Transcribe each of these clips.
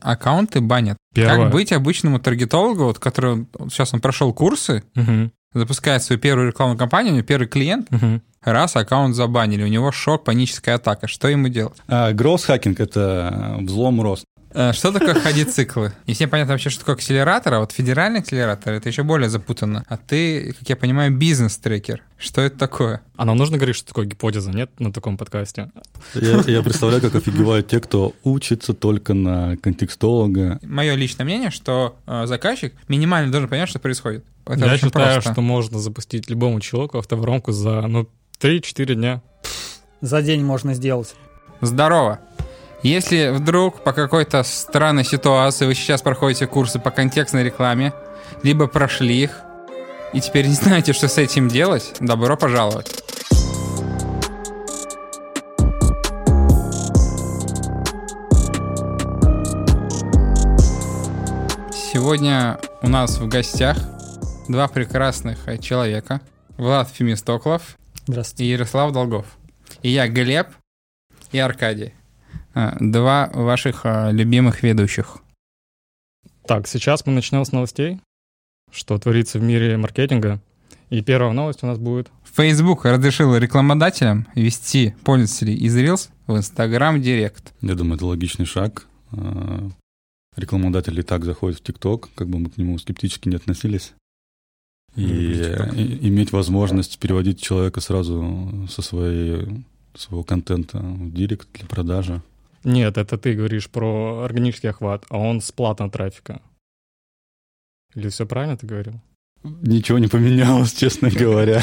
аккаунты банят. Первое. Как быть обычному таргетологу, вот, который вот сейчас он прошел курсы, Мгм, запускает свою первую рекламную кампанию, у него первый клиент, мгм. раз аккаунт забанили, у него шок, паническая атака. Что ему делать? А, Growth hacking — это взлом рост. Э, Что такое HADI-циклы? Не всем понятно вообще, что такое акселератор, а вот федеральный акселератор — это еще более запутанно. А ты, как я понимаю, бизнес-трекер. Что это такое? А нам нужно говорить, что такое гипотеза, нет, на таком подкасте? Я, я представляю, как офигевают те, кто учится только на контекстолога. Мое личное мнение, что э, заказчик минимально должен понять, что происходит. Это Я считаю, просто. что можно запустить любому человеку автоворонку за, ну, 3-4 дня. За день можно сделать. Здорово. Если вдруг по какой-то странной ситуации вы сейчас проходите курсы по контекстной рекламе, либо прошли их, и теперь не знаете, что с этим делать, добро пожаловать. Сегодня у нас в гостях два прекрасных человека. Влад Фемистоклов и Ярослав Долгов. И я Глеб и Аркадий. А, Два ваших а, любимых ведущих. Так, сейчас мы начнем с новостей, что творится в мире маркетинга. И первая новость у нас будет Facebook разрешил рекламодателям вести пользователей из Reels в Instagram Директ. Я думаю, это логичный шаг. А, Рекламодатели и так заходят в ТикТок, как бы мы к нему скептически не относились. И, TikTok. и- иметь возможность переводить человека сразу со своей, своего контента в директ для продажи. Нет, это ты говоришь про органический охват, а он с платного трафика. Или все правильно ты говорил? Ничего не поменялось, честно говоря.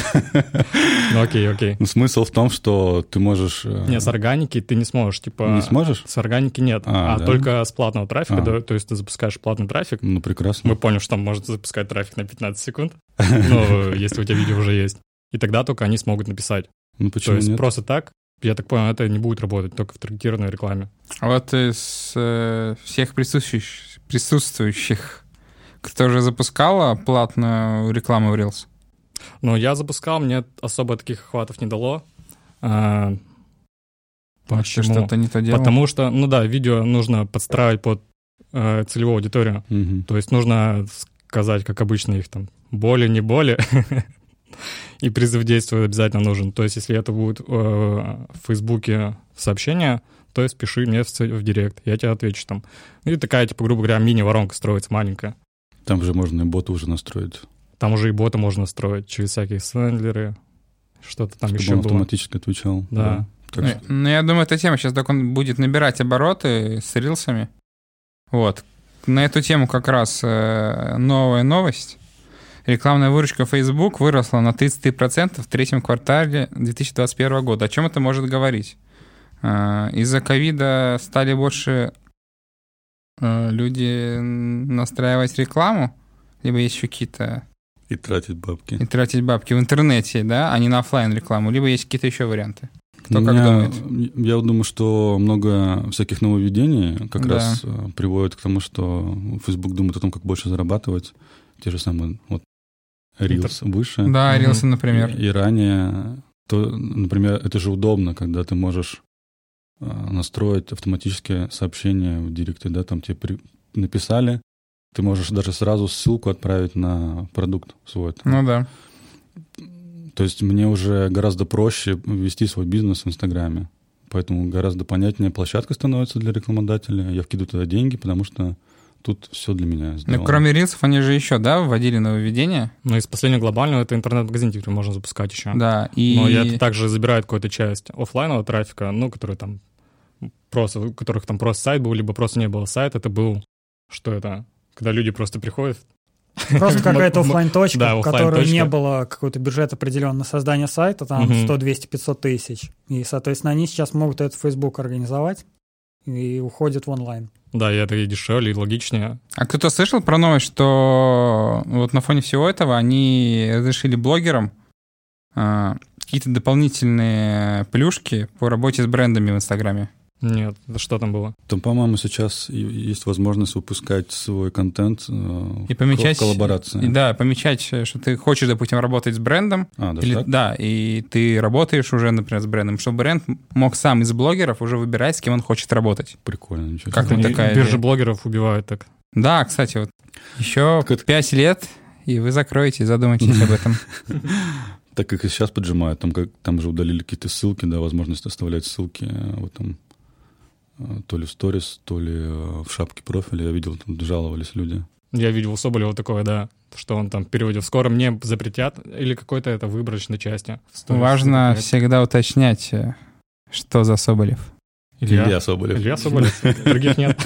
Ну окей, окей. Но Смысл в том, что ты можешь... э, Не, с органики ты не сможешь, типа... не сможешь? С органики нет, А, а, да? только с платного трафика, А. да, то есть ты запускаешь платный трафик, Ну, прекрасно. мы поняли, что там может запускать трафик на 15 секунд, ну, если у тебя видео уже есть. И тогда только они смогут написать. Ну, То почему есть нет? просто так, я так понял, это не будет работать только в таргетированной рекламе. А вот из э, всех присутствующих, присутствующих, кто уже запускала платную рекламу в Reels? Но я запускал, мне особо таких охватов не дало. А, Почему? что-то не то делал? Потому что, ну да, видео нужно подстраивать под э, целевую аудиторию. Мгм. То есть нужно сказать, как обычно, их там боли, не боли. И призыв действия обязательно нужен. То есть если это будет э, в Фейсбуке сообщение, то есть пиши мне в, в директ, я тебе отвечу там. И такая, типа, грубо говоря, мини-воронка строится маленькая. Там же можно и бота уже настроить, Там уже и бота можно строить через всякие сендлеры, что-то там чтобы еще он было. автоматически отвечал. Да. Так Ну, что- Ну, я думаю, эта тема сейчас только он будет набирать обороты с рилсами. Вот. На эту тему как раз э, новая новость. Рекламная выручка Facebook выросла на 33% в третьем квартале 2021 года. О чем это может говорить? Э, из-за ковида стали больше э, люди настраивать рекламу? Либо есть еще какие-то... И тратить бабки. И тратить бабки в интернете, да, а не на оффлайн рекламу? Либо есть какие-то еще варианты? Кто как меня- думает? Я думаю, что много всяких нововведений как Да. раз э, приводит к тому, что Facebook думает о том, как больше зарабатывать. Те же самые вот Reels выше. Да, рилсы, например. И, и ранее, то, например, это же удобно, когда ты можешь э, настроить автоматические сообщения в директе, да, там тебе при- написали, ты можешь даже сразу ссылку отправить на продукт свой. там. Ну да. То есть мне уже гораздо проще вести свой бизнес в Инстаграме. Поэтому гораздо понятнее площадка становится для рекламодателя. Я вкидываю туда деньги, потому что тут все для меня Ну, сделано. кроме рилсов, они же еще, да, вводили нововведения. Но из последнего глобального это интернет-магазин теперь можно запускать еще. Да, и... Но это также забирает какую-то часть оффлайнового трафика, ну, который там просто, у которых там просто сайт был, либо просто не было сайта, это был, что это, когда люди просто приходят, Просто какая-то оффлайн точка да, в которой не было какой-то бюджет определен на создание сайта, там Мгм. 100, 200, 500 тысяч. И, соответственно, они сейчас могут этот Facebook организовать и уходят в онлайн. Да, и это и дешевле, и логичнее. А кто-то слышал про новость, что вот на фоне всего этого они разрешили блогерам а, какие-то дополнительные плюшки по работе с брендами в Инстаграме? Нет, что там было? Там, по-моему, сейчас есть возможность выпускать свой контент э, И помечать... в коллаборации. И да, помечать, э, что ты хочешь, допустим, работать с брендом, А, даже Или, так? да, и ты работаешь уже, например, с брендом, чтобы бренд мог сам из блогеров уже выбирать, с кем он хочет работать. Прикольно, ничего Как себе. такая Биржи идея. блогеров убивают так. Да, кстати, вот еще пять лет, и вы закроете, задумайтесь об этом. Так как и сейчас поджимают, там, как, там же удалили какие-то ссылки, да, возможность оставлять ссылки э, в этом то ли в сторис, то ли э, в шапке профиля. Я видел, там жаловались люди. Я видел у Соболева такое, да, что он там в периоде «скоро мне запретят» или какой-то это выборочной части. сторис Важно запретят. всегда уточнять, э, что за Соболев. Илья. Илья Соболев. Илья Соболев, других нет.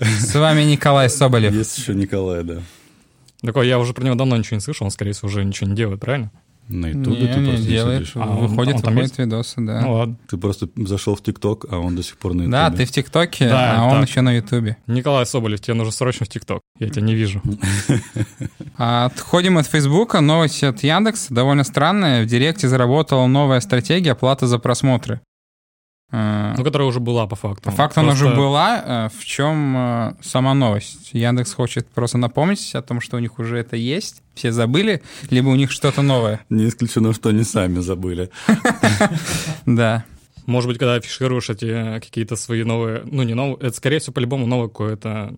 С вами Николай Соболев. Есть еще Николай, да. Такой, я уже про него давно ничего не слышал, он, скорее всего, уже ничего не делает, правильно? На Ютубе ты не просто сидишь. А, он- выходит, он там выходит есть? видосы, да. Ну ладно. Ты просто зашел в ТикТок, а он до сих пор на Ютубе. Да, ты в ТикТоке, Да, а он так. еще на Ютубе. Николай Соболев, тебе нужно срочно в ТикТок. Я тебя не вижу. А Отходим от Фейсбука. Новость от Яндекса довольно странная. В Директе заработала новая стратегия оплаты за просмотры. Э, Ну, которая уже была по факту. По факту она уже Просто- была. Э, В чем э, сама новость? Яндекс хочет просто напомнить о том, что у них уже это есть. Все забыли, либо у них что-то новое. Не исключено, что они сами забыли. Да. Может быть, когда афишируешь эти какие-то свои новые... Ну, не новые, это, скорее всего, по-любому новое какое-то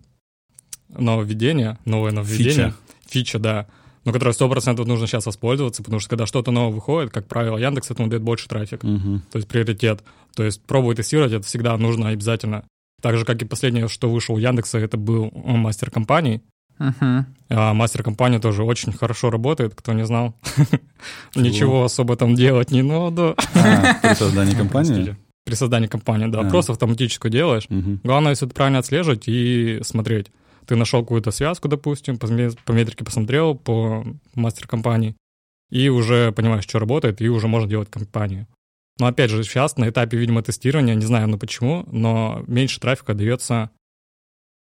нововведение, новое нововведение. Фича, да. Но которое 100% нужно сейчас воспользоваться, потому что когда что-то новое выходит, как правило, Яндекс этому дает больше трафика. Мгм. То есть приоритет. То есть пробовать тестировать это всегда нужно обязательно. Так же, как и последнее, что вышло у Яндекса, это был мастер компаний. Мгм. А мастер компания тоже очень хорошо работает, кто не знал. Ничего особо там делать не надо. А, при создании компании? При создании компании, да. А. Просто автоматически делаешь. Главное, если это правильно отслеживать и смотреть. Ты нашел какую-то связку, допустим, по, по метрике посмотрел, по мастер-компании, и уже понимаешь, что работает, и уже можно делать компанию. Но опять же, сейчас на этапе, видимо, тестирования, не знаю, ну почему, но меньше трафика дается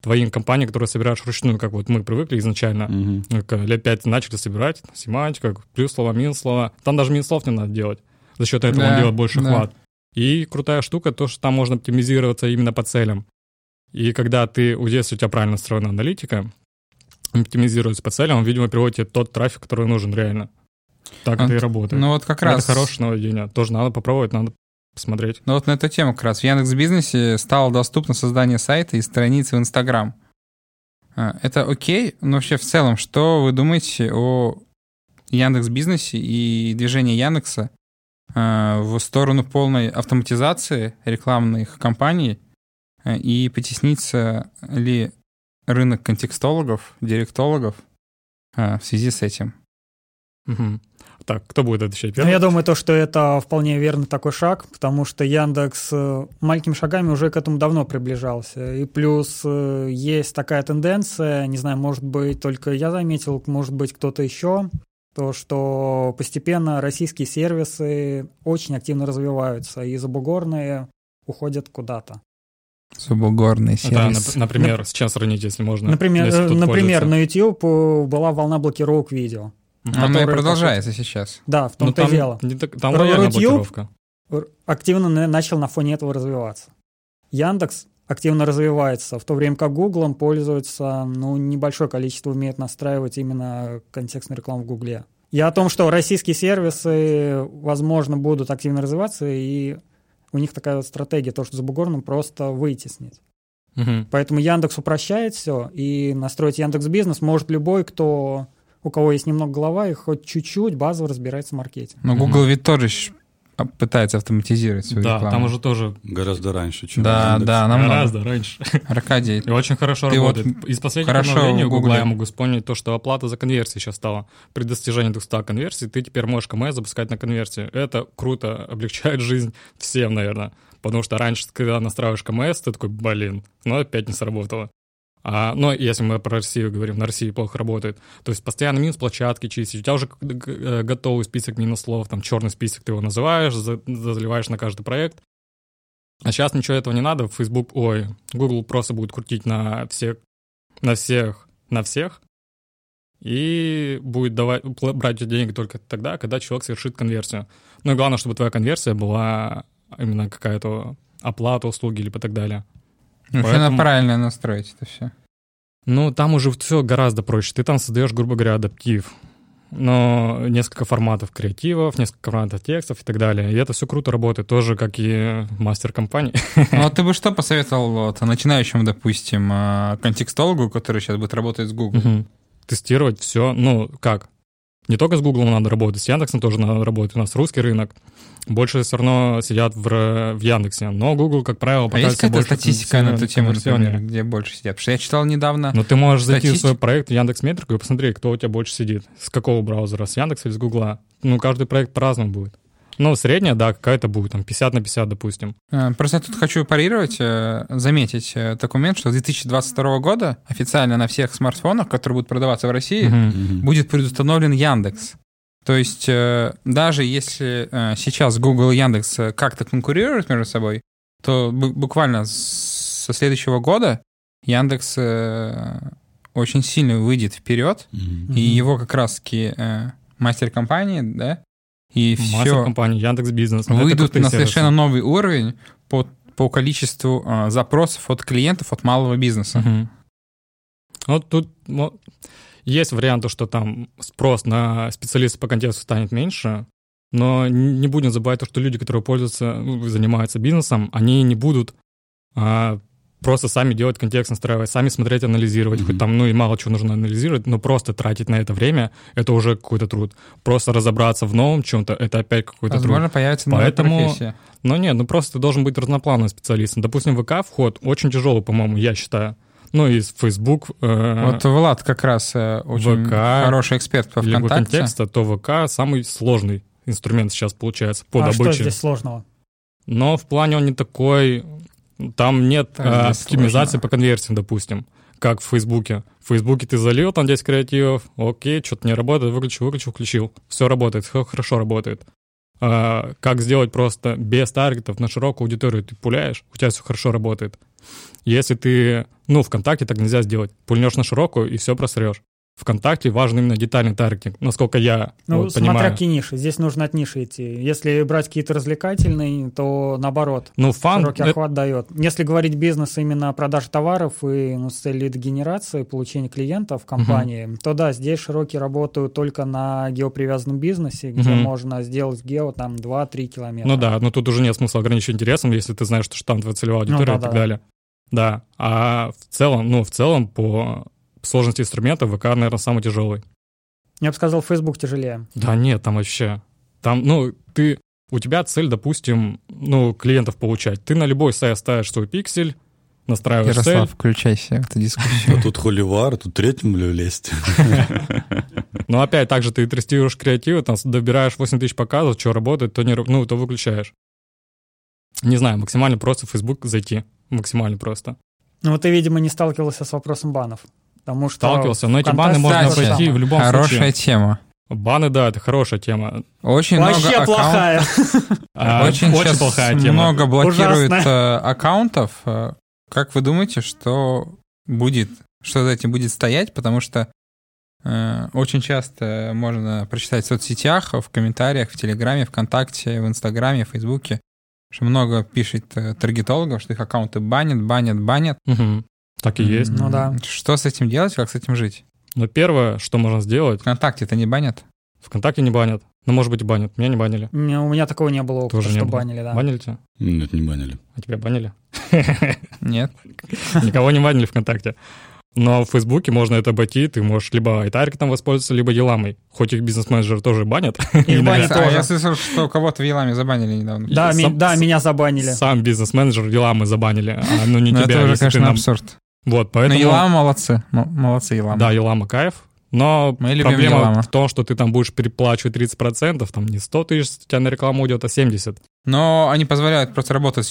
твоим компаниям, которые собираешь вручную, как вот мы привыкли изначально. Ну, как лет пять начали собирать, семантика, плюс слова, минус слова. Там даже минус слов не надо делать. За счет этого Да, он делает больше да. хват. И крутая штука, то, что там можно оптимизироваться именно по целям. И когда ты, если у тебя правильно настроена аналитика, оптимизируется по целям, он, видимо, приводит тот трафик, который нужен реально. Так А, это и работает. Ну вот как Это раз... хорошее нововведение. Тоже надо попробовать, надо посмотреть. Ну вот на эту тему как раз. В Яндекс Бизнесе стало доступно создание сайта и страницы в Инстаграм. А, Это окей, но вообще в целом, что вы думаете о Яндекс Бизнесе и движении Яндекса а, в сторону полной автоматизации рекламных кампаний а, и потеснится ли рынок контекстологов, директологов а, в связи с этим? Мгм. Так, кто будет отвечать Ну, первым? я думаю, то, что это вполне верный такой шаг, потому что Яндекс э, маленькими шагами уже к этому давно приближался. И плюс э, есть такая тенденция, не знаю, может быть, только я заметил, может быть, кто-то еще, то, что постепенно российские сервисы очень активно развиваются, и забугорные уходят куда-то. Субугорный Да, сервис. нап- например, с чем сравнить, если можно? Например, если например на YouTube э, была волна блокировок видео. Оно и продолжается сейчас. Да, в Ну, том-то и там, дело. не так- там Р- лояльная Рутюб блокировка. активно на- начал на фоне этого развиваться. Яндекс активно развивается, в то время как Гуглом пользуется, ну, небольшое количество умеет настраивать именно контекстную рекламу в Гугле. И о том, что российские сервисы, возможно, будут активно развиваться, и у них такая вот стратегия, то, что за бугорным просто вытеснить. Мгм. Поэтому Яндекс упрощает все, и настроить Яндекс Бизнес может любой, кто у кого есть немного голова и хоть чуть-чуть базово разбирается в маркетинге. Но. Google ведь тоже пытается автоматизировать свою Да, рекламу. там уже тоже Гораздо раньше, чем Да, да, намного. гораздо раньше. Аркадий, И очень хорошо Ты вот работает. Из последних хорошо обновлений у в Гугла я могу вспомнить то, что оплата за конверсии сейчас стала. При достижении 200 конверсий ты теперь можешь КМС запускать на конверсии. Это круто, облегчает жизнь всем, наверное. Потому что раньше, когда настраиваешь КМС, ты такой, блин, ну опять не сработало. А, но если мы про Россию говорим, на России плохо работает. То есть постоянно минус площадки чистить. У тебя уже э, готовый список минус слов, там черный список ты его называешь, за- заливаешь на каждый проект. А сейчас ничего этого не надо. Facebook, ой, Google просто будет крутить на всех, на всех, на всех. И будет давать, брать деньги только тогда, когда человек совершит конверсию. Ну и главное, чтобы твоя конверсия была именно какая-то оплату услуги или и так далее. Ну, Поэтому... надо правильно настроить это все. Ну, там уже все гораздо проще. Ты там создаешь, грубо говоря, адаптив но несколько форматов креативов, несколько форматов текстов и так далее. И это все круто работает, тоже как и мастер компании. Ну, а ты бы что посоветовал вот, начинающему, допустим, а, контекстологу, который сейчас будет работать с Google? Угу. Тестировать все, ну, как? Не только с Google надо работать, с Яндексом тоже надо работать. У нас русский рынок. Больше все равно сидят в, в Яндексе. Но Google, как правило, А есть какая-то статистика на эту тему, например, где больше сидят? Потому что я читал недавно... Но ты можешь статистик... зайти в свой проект Яндекс Метрику и посмотреть, кто у тебя больше сидит. С какого браузера? С Яндекса или с Гугла? Ну, каждый проект по-разному будет. Ну, средняя, да, какая-то будет, там, 50 на 50, допустим. А, просто я тут хочу парировать, э, заметить э, такой момент, что с 2022 года официально на всех смартфонах, которые будут продаваться в России, угу. будет предустановлен Яндекс. То есть э, даже если сейчас Google и Яндекс как-то конкурируют между собой, то буквально со следующего года Яндекс очень сильно выйдет вперед, mm-hmm. и его как раз-таки мастер компании, да, и Масса все компаний, Яндекс Бизнес. Выйдут на совершенно новый уровень по, по количеству а, запросов от клиентов от малого бизнеса. Угу. Вот тут ну, есть варианты, что там спрос на специалистов по контексту станет меньше, но не будем забывать то, что люди, которые пользуются, ну, занимаются бизнесом, они не будут а, просто сами делать контекст, настраивать, сами смотреть, анализировать. Mm-hmm. Хоть там, ну и мало чего нужно анализировать, но просто тратить на это время, это уже какой-то труд. Просто разобраться в новом чем-то, это опять какой-то Возможно, труд. Возможно, появится новая Поэтому, профессия. Ну нет, ну просто ты должен быть разноплановым специалистом. Допустим, ВК вход очень тяжелый, по-моему, я считаю. Ну и Facebook. Э, вот Влад как раз э, очень ВК, хороший эксперт по ВКонтакте. контекста, то ВК самый сложный инструмент сейчас получается по а добыче. что здесь сложного? Но в плане он не такой там нет а, оптимизации сложно. по конверсиям, допустим, как в Фейсбуке. В Фейсбуке ты залил там 10 креативов, окей, что-то не работает, выключил, выключил, включил. Все работает, все хорошо работает. А, как сделать просто без таргетов на широкую аудиторию ты пуляешь, у тебя все хорошо работает. Если ты, ну, ВКонтакте так нельзя сделать. Пульнешь на широкую и все просрешь. ВКонтакте важен именно детальный таргетинг, насколько я ну, вот, смотря понимаю. какие ниши. Здесь нужно от ниши идти. Если брать какие-то развлекательные, то наоборот. Ну, фан... Широкий это... охват дает. Если говорить бизнес именно продаж товаров и ну, с целью лид-генерации, получения клиентов в компании, угу. то да, здесь широкие работают только на геопривязанном бизнесе, где угу. можно сделать гео там 2-3 километра. Ну да, но тут уже нет смысла ограничивать интересом, если ты знаешь, что там твоя целевая ну аудитория ну, да, и так да, далее. Да, а в целом, ну, в целом по сложности инструмента ВК, наверное, самый тяжелый. Я бы сказал, Facebook тяжелее. Да нет, там вообще. Там, ну, ты, у тебя цель, допустим, ну, клиентов получать. Ты на любой сайт ставишь свой пиксель, настраиваешь Ярослав, цель. включайся в эту дискуссию. А тут холивар, тут третьим лезть. Но опять так же ты тестируешь креативы, там добираешь 8 тысяч показов, что работает, то, не, ну, то выключаешь. Не знаю, максимально просто в Facebook зайти. Максимально просто. Ну вот ты, видимо, не сталкивался с вопросом банов. Потому что Сталкивался, но эти баны можно обойти в любом Хорошая случае. Хорошая тема. Баны, да, это хорошая тема. Очень Вообще много плохая. А, очень, очень плохая тема. много блокирует э, аккаунтов. Э, как вы думаете, что будет, что за этим будет стоять? Потому что э, очень часто можно прочитать в соцсетях, в комментариях, в Телеграме, ВКонтакте, в Инстаграме, в Фейсбуке, что много пишет таргетологов, что их аккаунты банят, банят, банят. Угу. Так и есть. Ну да. Что с этим делать, как с этим жить? Ну, первое, что можно сделать... ВКонтакте это не банят? ВКонтакте не банят. Ну, может быть, и банят. Меня не банили. У меня, у меня такого не было опыта, Тоже что не было. банили, да. Банили тебя? Нет, не банили. А тебя банили? Нет. Никого не банили ВКонтакте. Но в Фейсбуке можно это обойти, ты можешь либо айтаргетом воспользоваться, либо Еламой. Хоть их бизнес-менеджер тоже банят. Их банят а я слышал, что кого-то в Еламе забанили недавно. Да, да, меня забанили. Сам бизнес-менеджер Еламы забанили, а ну не тебя. Это уже, конечно, абсурд. Вот, поэтому... Но Елама молодцы. Молодцы Елама. Да, Елама кайф. Но Мы проблема Елама. в том, что ты там будешь переплачивать 30%, там не 100 тысяч у тебя на рекламу идет, а 70. Но они позволяют просто работать,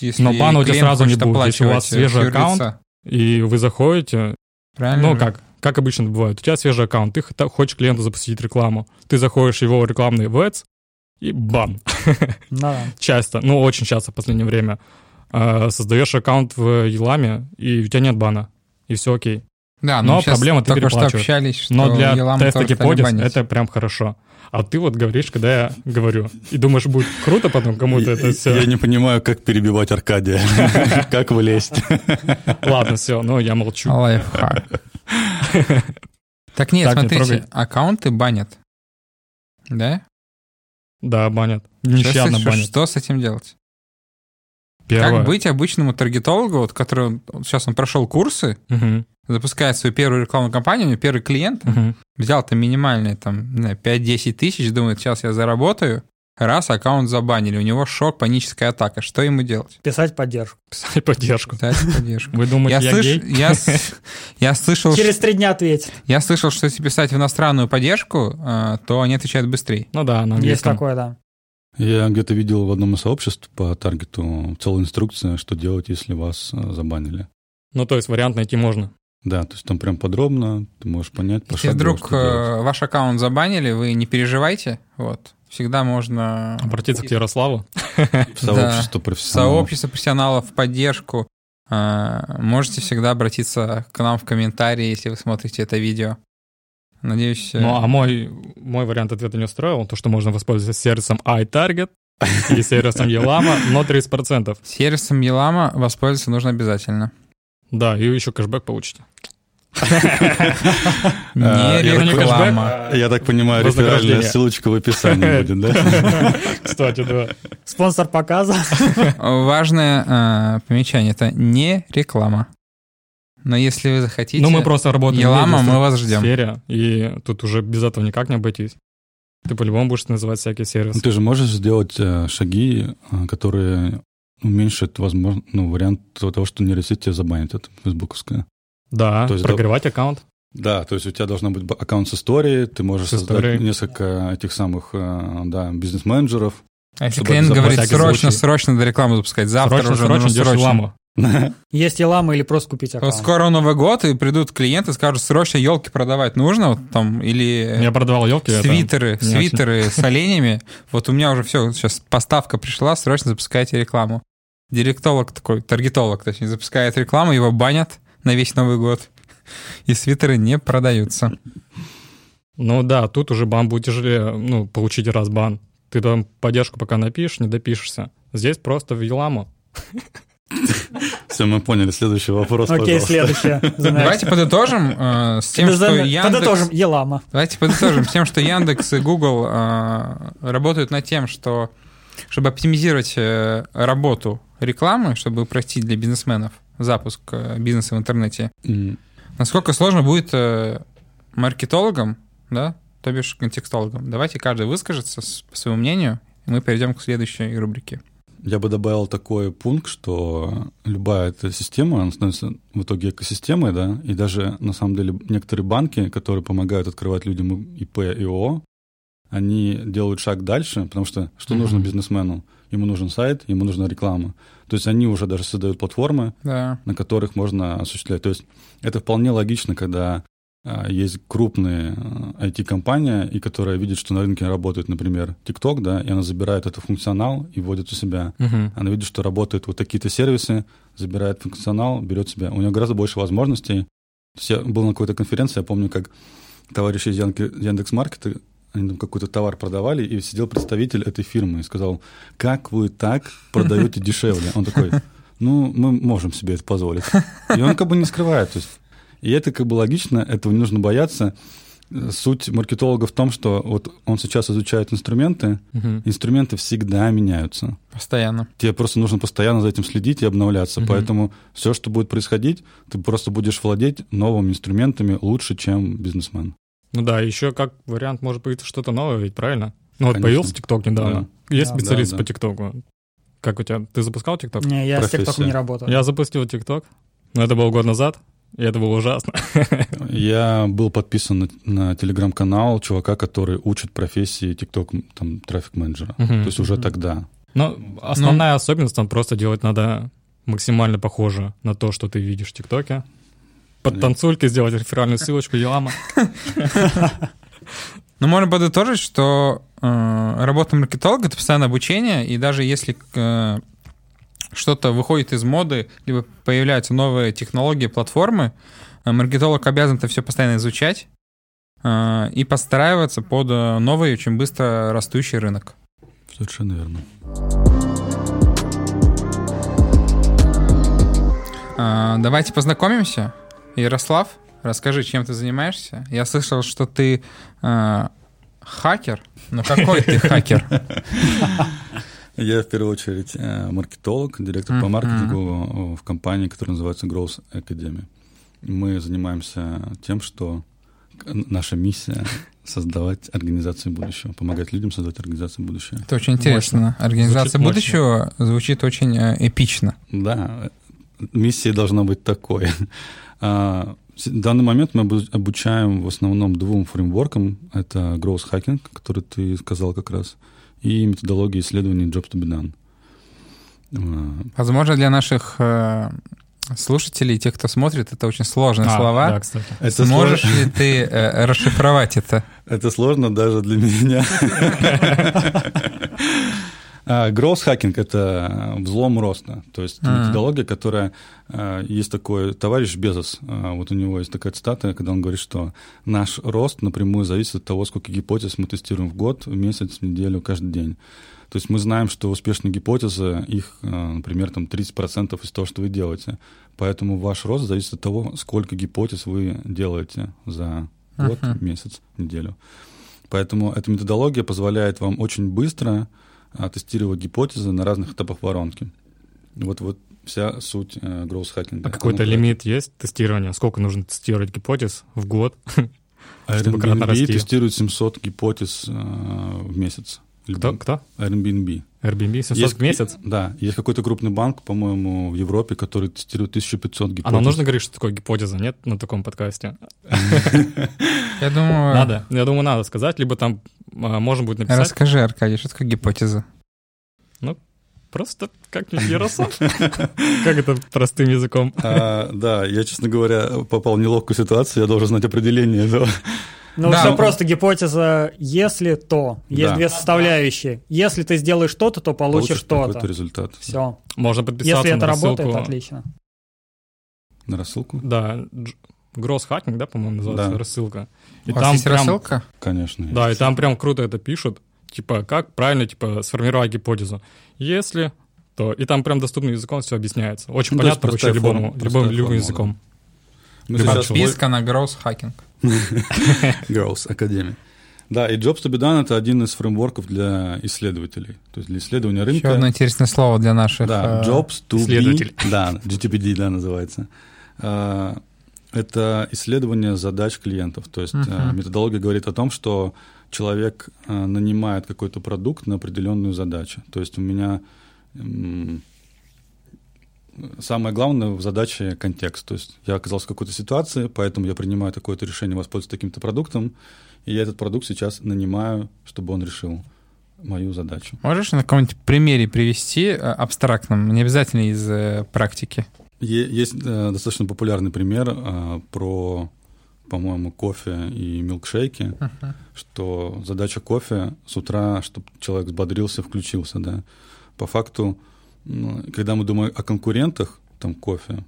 если Но бана у тебя сразу не будет. Если у вас свежий аккаунт, и вы заходите, Правильно. ну как, как обычно бывает, у тебя свежий аккаунт, ты хочешь клиенту запустить рекламу, ты заходишь в его рекламный веб и бан. Да. часто, ну очень часто в последнее время. А, создаешь аккаунт в Еламе, и у тебя нет бана, и все окей. Да, Но но сейчас проблема, ты только что общались, что Но для Елама теста гипотез это прям хорошо. А ты вот говоришь, когда я говорю, и думаешь, будет круто потом кому-то это Я все. не понимаю, как перебивать Аркадия, как влезть. Ладно, все, ну я молчу. Лайфхак. Так нет, смотрите, аккаунты банят. Да? Да, банят. Нещадно банят. Что с этим делать? Первое. Как быть обычному таргетологу, вот, который вот сейчас он прошел курсы, Мгм, запускает свою первую рекламную кампанию, у него первый клиент, мгм. взял там минимальные там, не знаю, 5-10 тысяч, думает, сейчас я заработаю, раз, аккаунт забанили, у него шок, паническая атака. Что ему делать? Писать поддержку. Писать поддержку. Дать поддержку. Вы думаете, Я, я, слыш- гей? я, я слышал, Через три дня ответит. я слышал, что если писать в иностранную поддержку, а, то они отвечают быстрее. Ну да, на Есть английском. такое, да. Я где-то видел в одном из сообществ по таргету целая инструкция, что делать, если вас э, забанили. Ну, то есть вариант найти можно. Да, то есть там прям подробно, ты можешь понять, Если пошагово, вдруг что делать. э, ваш аккаунт забанили, вы не переживайте, вот. Всегда можно Обратиться к Ярославу. В сообщество профессионалов. сообщество профессионалов, в поддержку. А, Можете всегда обратиться к нам в комментарии, если вы смотрите это видео. Надеюсь... э, Ну, а мой, мой вариант ответа не устроил. То, что можно воспользоваться сервисом iTarget и сервисом Елама, но 30%. Сервисом Елама воспользоваться нужно обязательно. Да, и еще кэшбэк получите. Не реклама. Я так понимаю, реферальная ссылочка в описании будет, да? Кстати, да. Спонсор показа. Важное а, помечание — это не реклама. Но если вы захотите... Ну, мы просто работаем Елама, в мы вас ждем. сфере, и тут уже без этого никак не обойтись. Ты по-любому будешь называть всякие Ну, сервисы. ты же можешь сделать э, шаги, э, которые уменьшат возможно, ну, вариант того, что нейросеть тебя забанит, это фейсбуковская. Да, То есть прогревать аккаунт. Да, то есть у тебя должна быть аккаунт с историей, ты можешь С создать историей. несколько этих самых э, да, бизнес-менеджеров. А если клиент говорит срочно, случай. срочно до рекламы запускать, завтра Срочно, уже срочно нужно срочно. Еламу. Есть Елама или просто купить аккаунт. скоро Новый год, и придут клиенты, скажут, срочно елки продавать нужно, вот там, или Я продавал елки. свитеры, не свитеры с оленями. Вот у меня уже все, сейчас поставка пришла, срочно запускайте рекламу. Директолог такой, таргетолог, точнее, запускает рекламу, его банят на весь Новый год. И свитеры не продаются. Ну да, тут уже бан будет тяжелее, ну, получить раз бан. Ты там поддержку пока напишешь, не допишешься. Здесь просто в Еламу. Все, мы поняли. Следующий вопрос, Окей, следующее. Давайте подытожим э, с тем, что Яндекс... Подытожим. Елама. Давайте подытожим с тем, что Яндекс и Google э, работают над тем, что чтобы оптимизировать э, работу рекламы, чтобы упростить для бизнесменов запуск бизнеса в интернете. Насколько сложно будет маркетологам, да, то бишь контекстологам. Давайте каждый выскажется по своему мнению, и мы перейдем к следующей рубрике. Я бы добавил такой пункт, что любая эта система, она становится в итоге экосистемой, да, и даже на самом деле некоторые банки, которые помогают открывать людям ИП и ООО, они делают шаг дальше, потому что что Мгм. нужно бизнесмену? Ему нужен сайт, ему нужна реклама. То есть они уже даже создают платформы, Да. на которых можно осуществлять. То есть это вполне логично, когда есть крупная IT-компания, и которая видит, что на рынке работает, например, TikTok, да, и она забирает этот функционал и вводит у себя. Мгм. Она видит, что работают вот такие-то сервисы, забирает функционал, берет себе. У нее гораздо больше возможностей. То есть я был на какой-то конференции, я помню, как товарищи из Яндекс Маркета, они там какой-то товар продавали, и сидел представитель этой фирмы и сказал, как вы так продаете дешевле? Он такой, ну, мы можем себе это позволить. И он как бы не скрывает. То есть, и это как бы логично, этого не нужно бояться. Суть маркетолога в том, что вот он сейчас изучает инструменты, Мгм. инструменты всегда меняются. Постоянно. Тебе просто нужно постоянно за этим следить и обновляться. Мгм. Поэтому все, что будет происходить, ты просто будешь владеть новыми инструментами лучше, чем бизнесмен. Ну да, еще как вариант может быть что-то новое, ведь правильно? Ну вот Конечно. появился ТикТок недавно. Есть Да. специалисты Да, да. по ТикТоку. Как у тебя? Ты запускал ТикТок? Не, я с Профессия. ТикТоком не работаю. Я запустил ТикТок, но это было год назад, и это было ужасно. Я был подписан на, на телеграм-канал чувака, который учит профессии TikTok там, трафик-менеджера. Мгм. То есть уже тогда. Но основная особенность там просто делать надо максимально похоже на то, что ты видишь в ТикТоке. Под танцульки сделать реферальную ссылочку Елама. Но можно подытожить, что э, работа маркетолога — это постоянное обучение, и даже если э, что-то выходит из моды, либо появляются новые технологии, платформы, э, маркетолог обязан это все постоянно изучать э, и подстраиваться под э, новый, очень быстро растущий рынок. Совершенно верно. Э, давайте познакомимся. Ярослав, расскажи, чем ты занимаешься. Я слышал, что ты хакер. Ну какой ты хакер? Я в первую очередь э, маркетолог, директор по маркетингу в компании, которая называется Growth Academy. Мы занимаемся тем, что наша миссия — создавать организации будущего, помогать людям создавать организации будущего. Это очень интересно. Организация Звучит мощно. будущего звучит очень э, эпично. Да, миссия должна быть такой. А, В данный момент мы обу- обучаем в основном двум фреймворкам. Это Growth Hacking, который ты сказал как раз, и методология исследований Jobs to be done. Возможно, для наших э, слушателей, тех, кто смотрит, это очень сложные А, слова. Да, кстати. Это Сможешь сло- ли ты э, расшифровать это? Это сложно даже для меня. А, hacking — это взлом роста. То есть А. методология, которая... а, Есть такой товарищ Безос, вот у него есть такая цитата, когда он говорит, что наш рост напрямую зависит от того, сколько гипотез мы тестируем в год, в месяц, в неделю, каждый день. То есть мы знаем, что успешные гипотезы, их, например, там 30% из того, что вы делаете. Поэтому ваш рост зависит от того, сколько гипотез вы делаете за год, Мгм. месяц, неделю. Поэтому эта методология позволяет вам очень быстро а, тестировать гипотезы на разных этапах воронки. Вот, вот вся суть э, growth hacking. А какой-то лимит есть тестирования? Сколько нужно тестировать гипотез в год? Airbnb тестирует 700 гипотез э, в месяц. Кто? Кто? Airbnb. Airbnb 700 Есть- в месяц? Да, есть какой-то крупный банк, по-моему, в Европе, который тестирует 1500 гипотез. А нам нужно говорить, что такое гипотеза, нет, на таком подкасте? Я думаю... Надо. Я думаю, надо сказать, либо там а, можно будет написать Расскажи, Аркадий, что такое гипотеза? просто как-нибудь Ярослав. Как это простым языком? А, да, я, честно говоря, попал в неловкую ситуацию, я должен знать определение этого. Ну, Да, все ну- просто гипотеза «если то». Есть Да. две составляющие. Если ты сделаешь что-то, то получишь какой-то то-то. результат. Все. Можно подписаться Если это на работает, рассылку. отлично. На рассылку? Да, Гросс хакинг, да, по-моему, называется Да. рассылка. И У вас там есть прям, рассылка? Конечно. да, и там прям круто это пишут. Типа, как правильно, типа, сформировать гипотезу. Если то... И там прям доступным языком все объясняется. Очень Ну, понятно вообще любому, любым формула, языком. Сейчас Подписка на Growth Hacking. Girls Academy. Да, и Jobs to be done — это один из фреймворков для исследователей. То есть для исследования Еще рынка. одно интересное слово для наших... Да, э, Jobs to исследователь. be... Да, GTPD, да, называется. А, Это исследование задач клиентов. То есть а, методология говорит о том, что человек а, нанимает какой-то продукт на определенную задачу. То есть у меня самое главное в задаче контекст. То есть я оказался в какой-то ситуации, поэтому я принимаю такое-то решение воспользоваться таким-то продуктом, и я этот продукт сейчас нанимаю, чтобы он решил мою задачу. Можешь на каком-нибудь примере привести э, абстрактном, не обязательно из э, практики? Есть э, достаточно популярный пример э, про, по-моему, кофе и милкшейки, что задача кофе с утра, чтобы человек взбодрился, включился, да. По факту, когда мы думаем о конкурентах, там, кофе,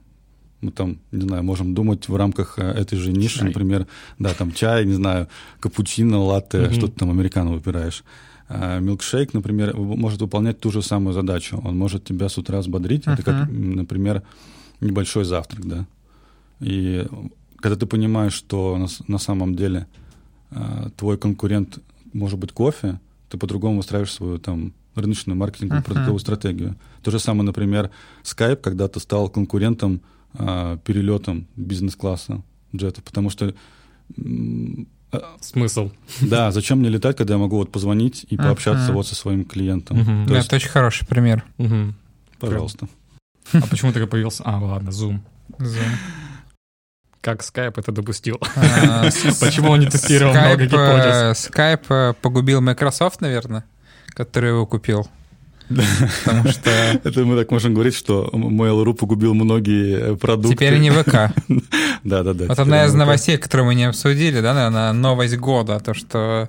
мы там, не знаю, можем думать в рамках э, этой же ниши, Чай. например, да, там чай, не знаю, капучино, латте, Мгм. что ты там американо выбираешь. А Милкшейк, например, может выполнять ту же самую задачу. Он может тебя с утра взбодрить. Это как, например, небольшой завтрак, да. И когда ты понимаешь, что на, на самом деле а, твой конкурент может быть кофе, ты по-другому устраиваешь свою там рыночную маркетинговую продуктовую стратегию. То же самое, например, Skype когда-то стал конкурентом а, перелетом бизнес-класса джетов, потому что а, Смысл. да, зачем мне летать, когда я могу вот позвонить и пообщаться Мгм. вот со своим клиентом? То Да, есть- это очень хороший пример. Мгм. Пожалуйста. А почему такой появился? А, ладно, Zoom. Zoom. Как Skype это допустил? А, Почему он не тестировал много гипотез? э, Skype э, погубил Microsoft, наверное, который его купил. Потому что Это мы так можем говорить, что Mail.ru погубил многие э, продукты. теперь не ВК. Да, да, да. Вот одна из новостей, которую мы не обсудили, да, наверное, новость года, то, что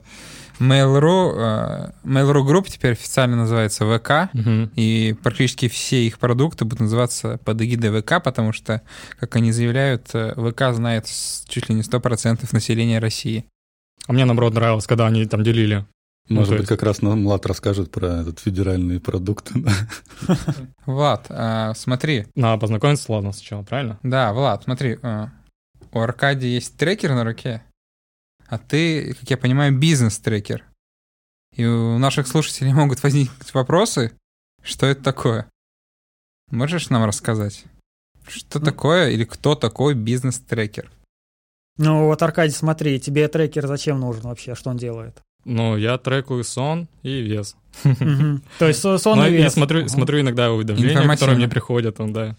Mail.ru, э, Mail.ru Group теперь официально называется ВК, Мгм. и практически все их продукты будут называться под эгидой ВК, потому что, как они заявляют, э, ВК знает чуть ли не 100% населения России. А мне, наоборот, нравилось, когда они там делили. Ну, Может быть, есть- как раз нам Влад расскажет про этот федеральный продукт. Влад, э, смотри, Надо познакомиться, ладно, сначала, правильно? да, Влад, смотри, э, у Аркадия есть трекер на руке, а ты, как я понимаю, бизнес-трекер. И у наших слушателей могут возникнуть вопросы, что это такое. Можешь нам рассказать? Что Ну. такое или кто такой бизнес-трекер? Ну вот, Аркадий, смотри, тебе трекер зачем нужен вообще, что он делает? Ну, я трекаю сон и вес. То есть со- сон и вес. смотрю, Ага. смотрю иногда уведомления, которые мне приходят, он, да.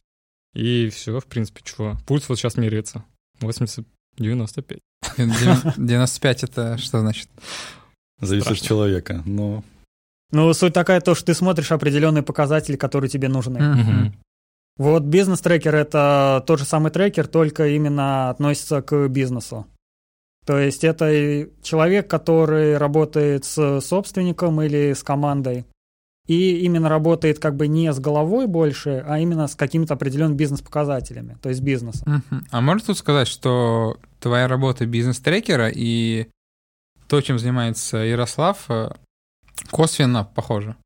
И все, в принципе, чего. Пульс вот сейчас меряется. 80, 95. 95 это что значит? Зависит от человека. Но Ну, суть такая, то, что ты смотришь определенные показатели, которые тебе нужны. Вот бизнес-трекер — это тот же самый трекер, только именно относится к бизнесу. То есть это человек, который работает с собственником или с командой, и именно работает как бы не с головой больше, а именно с какими-то определенными бизнес-показателями, то есть бизнесом. А можно тут сказать, что твоя работа бизнес-трекера и то, чем занимается Ярослав, э, косвенно похоже?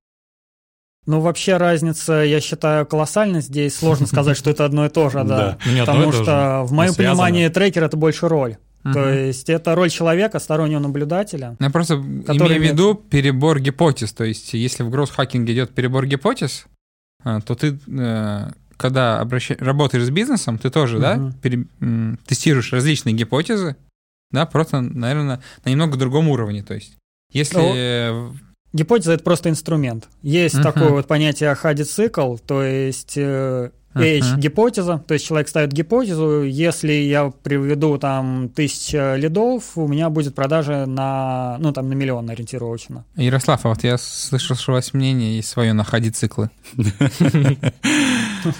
Ну, вообще разница, я считаю, колоссальна здесь. Сложно сказать, что это одно и то же, да. Потому что в моем понимании трекер — это больше роль. То есть это роль человека, стороннего наблюдателя. Я просто имею в виду перебор гипотез. То есть, если в гроусс-хакинге идет перебор гипотез, а, то ты, э, когда обраща- работаешь с бизнесом, ты тоже, да, Мгм. пере- тестируешь различные гипотезы, да, просто, наверное, на немного другом уровне. То есть, если Ну, э, Гипотеза — это просто инструмент. Есть Мгм. такое вот понятие хади-цикл, то есть э, H Мгм. гипотеза, то есть человек ставит гипотезу, если я приведу там тысяча лидов, у меня будет продажа на, ну там на миллион ориентировочно. Ярослав, а вот я слышал, что у вас мнение есть свое на ходи-циклы.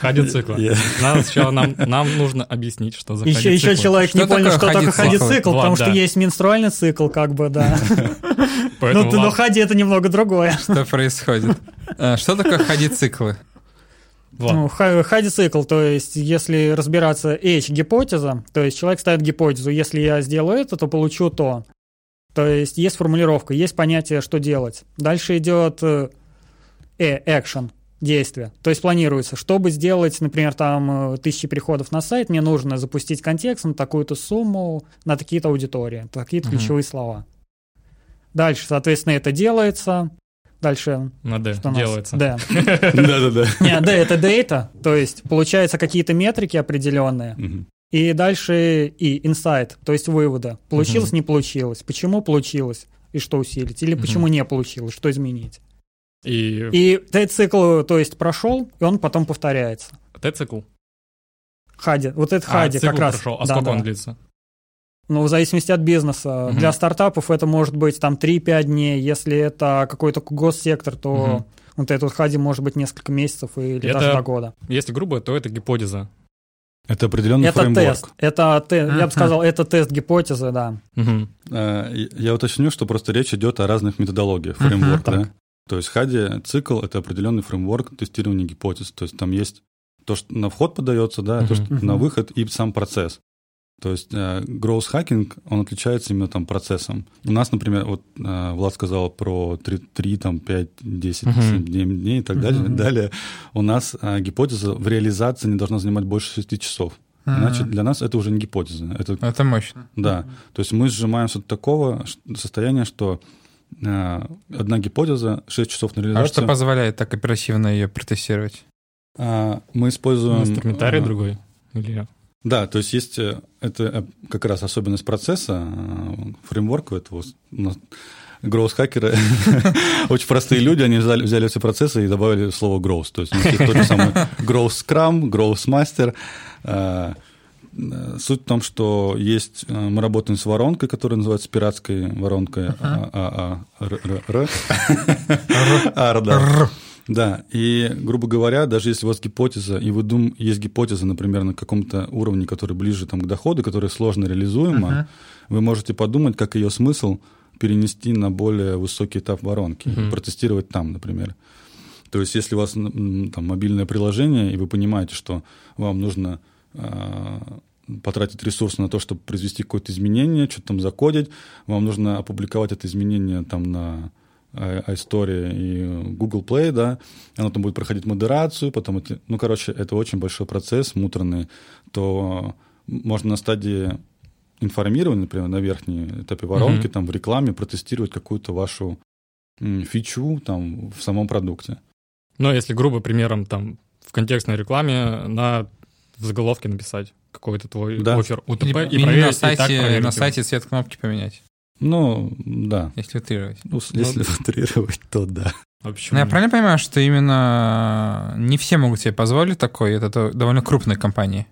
Хади цикла. Я- Надо сначала нам, нужно объяснить, что за Еще, еще циклы. человек не понял, что такое хади-цикл? хади-цикл, потому что есть менструальный цикл, как бы, да. Поэтому Ну, ты- но хади это немного другое. Что происходит? Э, Что такое ходи-циклы? Влад, Ну, ха- хади-цикл, то есть если разбираться H гипотеза, то есть человек ставит гипотезу, если я сделаю это, то получу то. То есть есть формулировка, есть понятие, что делать. Дальше идет э, action, действие. То есть планируется, чтобы сделать, например, там э, тысячи приходов на сайт, мне нужно запустить контекст на такую-то сумму, на такие-то аудитории, такие-то Мгм. ключевые слова. Дальше, соответственно, это делается. Дальше на D что у нас? делается. Да. Да-да-да. Не, да, это data, то есть получается какие-то метрики определенные, и дальше и insight, то есть выводы. Получилось, не получилось, почему получилось, и что усилить, или почему не получилось, что изменить. И И этот цикл, то есть прошел, и он потом повторяется. Т-цикл. Хади, вот это А, хади цикл как раз. прошел. А Да, сколько да. он длится? Ну, в зависимости от бизнеса. Мгм. Для стартапов это может быть там 3-5 дней. Если это какой-то госсектор, то Мгм. вот этот хади может быть несколько месяцев или Это даже до года. Если грубо, то это гипотеза. Это определенный Это фреймворк. тест. Это, те- я бы сказал, это тест гипотезы, да. И- Я уточню, что просто речь идет о разных методологиях Мгм. фреймворк, Так. да? То есть Хади цикл — это определенный фреймворк тестирования гипотез. То есть там есть то, что на вход подается, да, и то, что на Мгм. выход и сам процесс. То есть э, growth hacking, он отличается именно там процессом. У нас, например, вот э, Влад сказал про 3, 3 там, 5, 10, Мгм. 7 дней, дней и так далее. Мгм. Далее у нас э, гипотеза в реализации не должна занимать больше 6 часов. Иначе Мгм. для нас это уже не гипотеза. Это Это мощно. да, то есть мы сжимаемся до такого состояния, что одна гипотеза, 6 часов на А что реализацию. позволяет так оперативно ее протестировать? А, мы используем... Инструментарий другой. Или... Да, то есть есть э, это э, как раз особенность процесса, э, фреймворк этого. Гроус-хакеры очень простые люди, они взяли, взяли все процессы и добавили слово growth. То есть у них есть тот же самый growth master. Э, э, Суть в том, что есть, мы работаем с воронкой, которая называется пиратской воронкой А, ААР. Ар, да. И, грубо говоря, даже если у вас гипотеза, и вы дум, есть гипотеза, например, на каком-то уровне, который ближе там, к доходу, которая сложно реализуема, Мгм. вы можете подумать, как ее смысл перенести на более высокий этап воронки, Мгм. протестировать там, например. То есть, если у вас там мобильное приложение, и вы понимаете, что вам нужно а, потратить ресурсы на то, чтобы произвести какое-то изменение, что-то там закодить, вам нужно опубликовать это изменение там на iStory и Google Play, да, оно там будет проходить модерацию, потом это, ну, короче, это очень большой процесс, муторный, то можно на стадии информирования, например, на верхней этапе воронки, Мгм. там в рекламе протестировать какую-то вашу фичу там в самом продукте. Но если грубо примером там в контекстной рекламе на в заголовке написать какой-то твой Да. офер УТП Или, и проверить, на и так сайте, проверить на его. сайте цвет кнопки поменять, Ну, да. если утрировать. Ну, если утрировать, то да. А Ну, почему? я правильно понимаю, что именно не все могут себе позволить такой, это то- довольно крупные компании.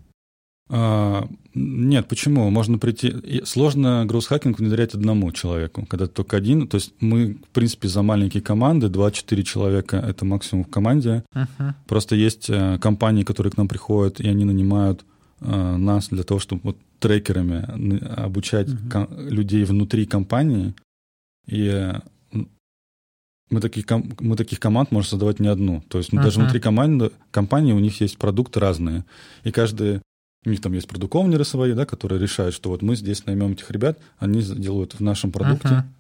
А, нет, почему? Можно прийти... Сложно гроусс-хакинг внедрять одному человеку, когда ты только один. То есть мы, в принципе, за маленькие команды, 2-4 человека — это максимум в команде. Мгм. Просто есть э, компании, которые к нам приходят, и они нанимают э, нас для того, чтобы вот трекерами обучать ко- людей внутри компании. И э, мы таких, мы таких команд можем создавать не одну. То есть ну, даже внутри команды, компании у них есть продукты разные. И каждый... У них там есть продуктовнеры свои, да, которые решают, что вот мы здесь наймем этих ребят, они делают в нашем продукте. Мгм.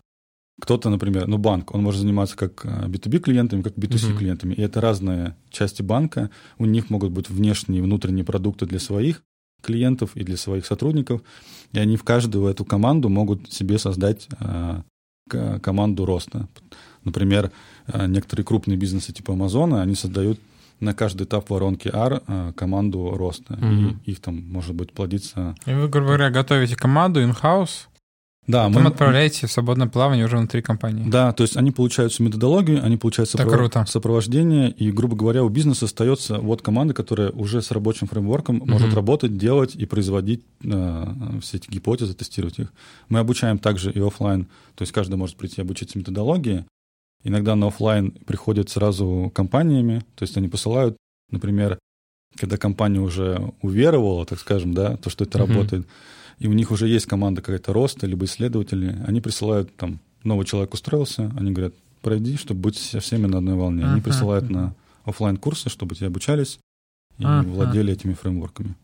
Кто-то, например, ну банк, он может заниматься как э, B2B клиентами, как B2C Мгм. клиентами. И это разные части банка. У них могут быть внешние и внутренние продукты для своих клиентов и для своих сотрудников. И они в каждую эту команду могут себе создать э, команду роста. Например, э, некоторые крупные бизнесы типа Амазона, они создают на каждый этап воронки R э, команду роста. Мгм. И их там может быть плодиться... И вы, грубо говоря, готовите команду in-house, Да, потом мы- отправляете в свободное плавание уже внутри компании. Да, то есть они получают всю методологию, они получают Это сопров- круто. сопровождение, и, грубо говоря, у бизнеса остается вот команда, которая уже с рабочим фреймворком может Мгм. работать, делать и производить э, все эти гипотезы, тестировать их. Мы обучаем также и оффлайн, то есть каждый может прийти обучиться методологии. Иногда на оффлайн приходят сразу компаниями, то есть они посылают, например, когда компания уже уверовала, так скажем, да, то, что это Мгм. работает, и у них уже есть команда какая-то роста, либо исследователи, они присылают там, новый человек устроился, они говорят, пройди, чтобы быть со всеми на одной волне. Они присылают на оффлайн курсы чтобы те обучались и владели этими фреймворками.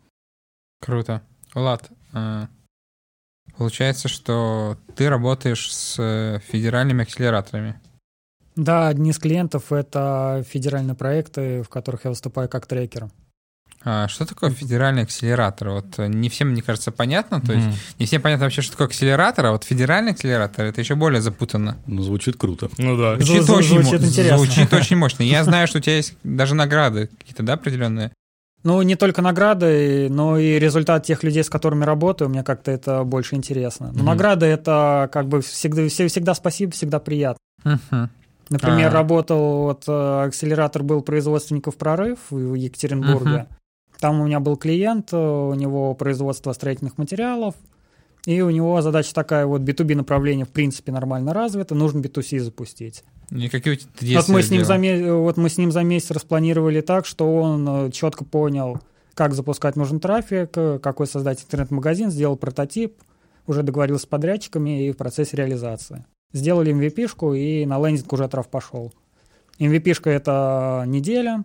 Круто. Влад, э, получается, что ты работаешь с э, федеральными акселераторами. Да, одни из клиентов — это федеральные проекты, в которых я выступаю как трекер. А что такое федеральный акселератор? Вот э, не всем, мне кажется, понятно. То есть Мгм. не всем понятно вообще, что такое акселератор, а вот федеральный акселератор это еще более запутанно. Ну, звучит круто. Ну да. Зву- Звучит, зву- очень, звучит интересно. звучит очень мощно. Я знаю, что у тебя есть даже награды какие-то, да, определенные. Ну, не только награды, но и результат тех людей, с которыми работаю, мне как-то это больше интересно. Но Мгм. награды — это как бы всегда, все- всегда спасибо, всегда приятно. Мгм. Например, А. работал, вот э, акселератор был производственников «Прорыв» в Екатеринбурге. Там у меня был клиент, э, у него производство строительных материалов, и у него задача такая, вот B2B направление в принципе нормально развито, нужно B2C запустить. И какие Вот мы, с ним за, ме- вот мы с ним за месяц распланировали так, что он четко понял, как запускать нужен трафик, э, какой создать интернет-магазин, сделал прототип, уже договорился с подрядчиками и в процессе реализации. Сделали MVP-шку, и на лендинг уже трав пошел. MVP-шка — это неделя,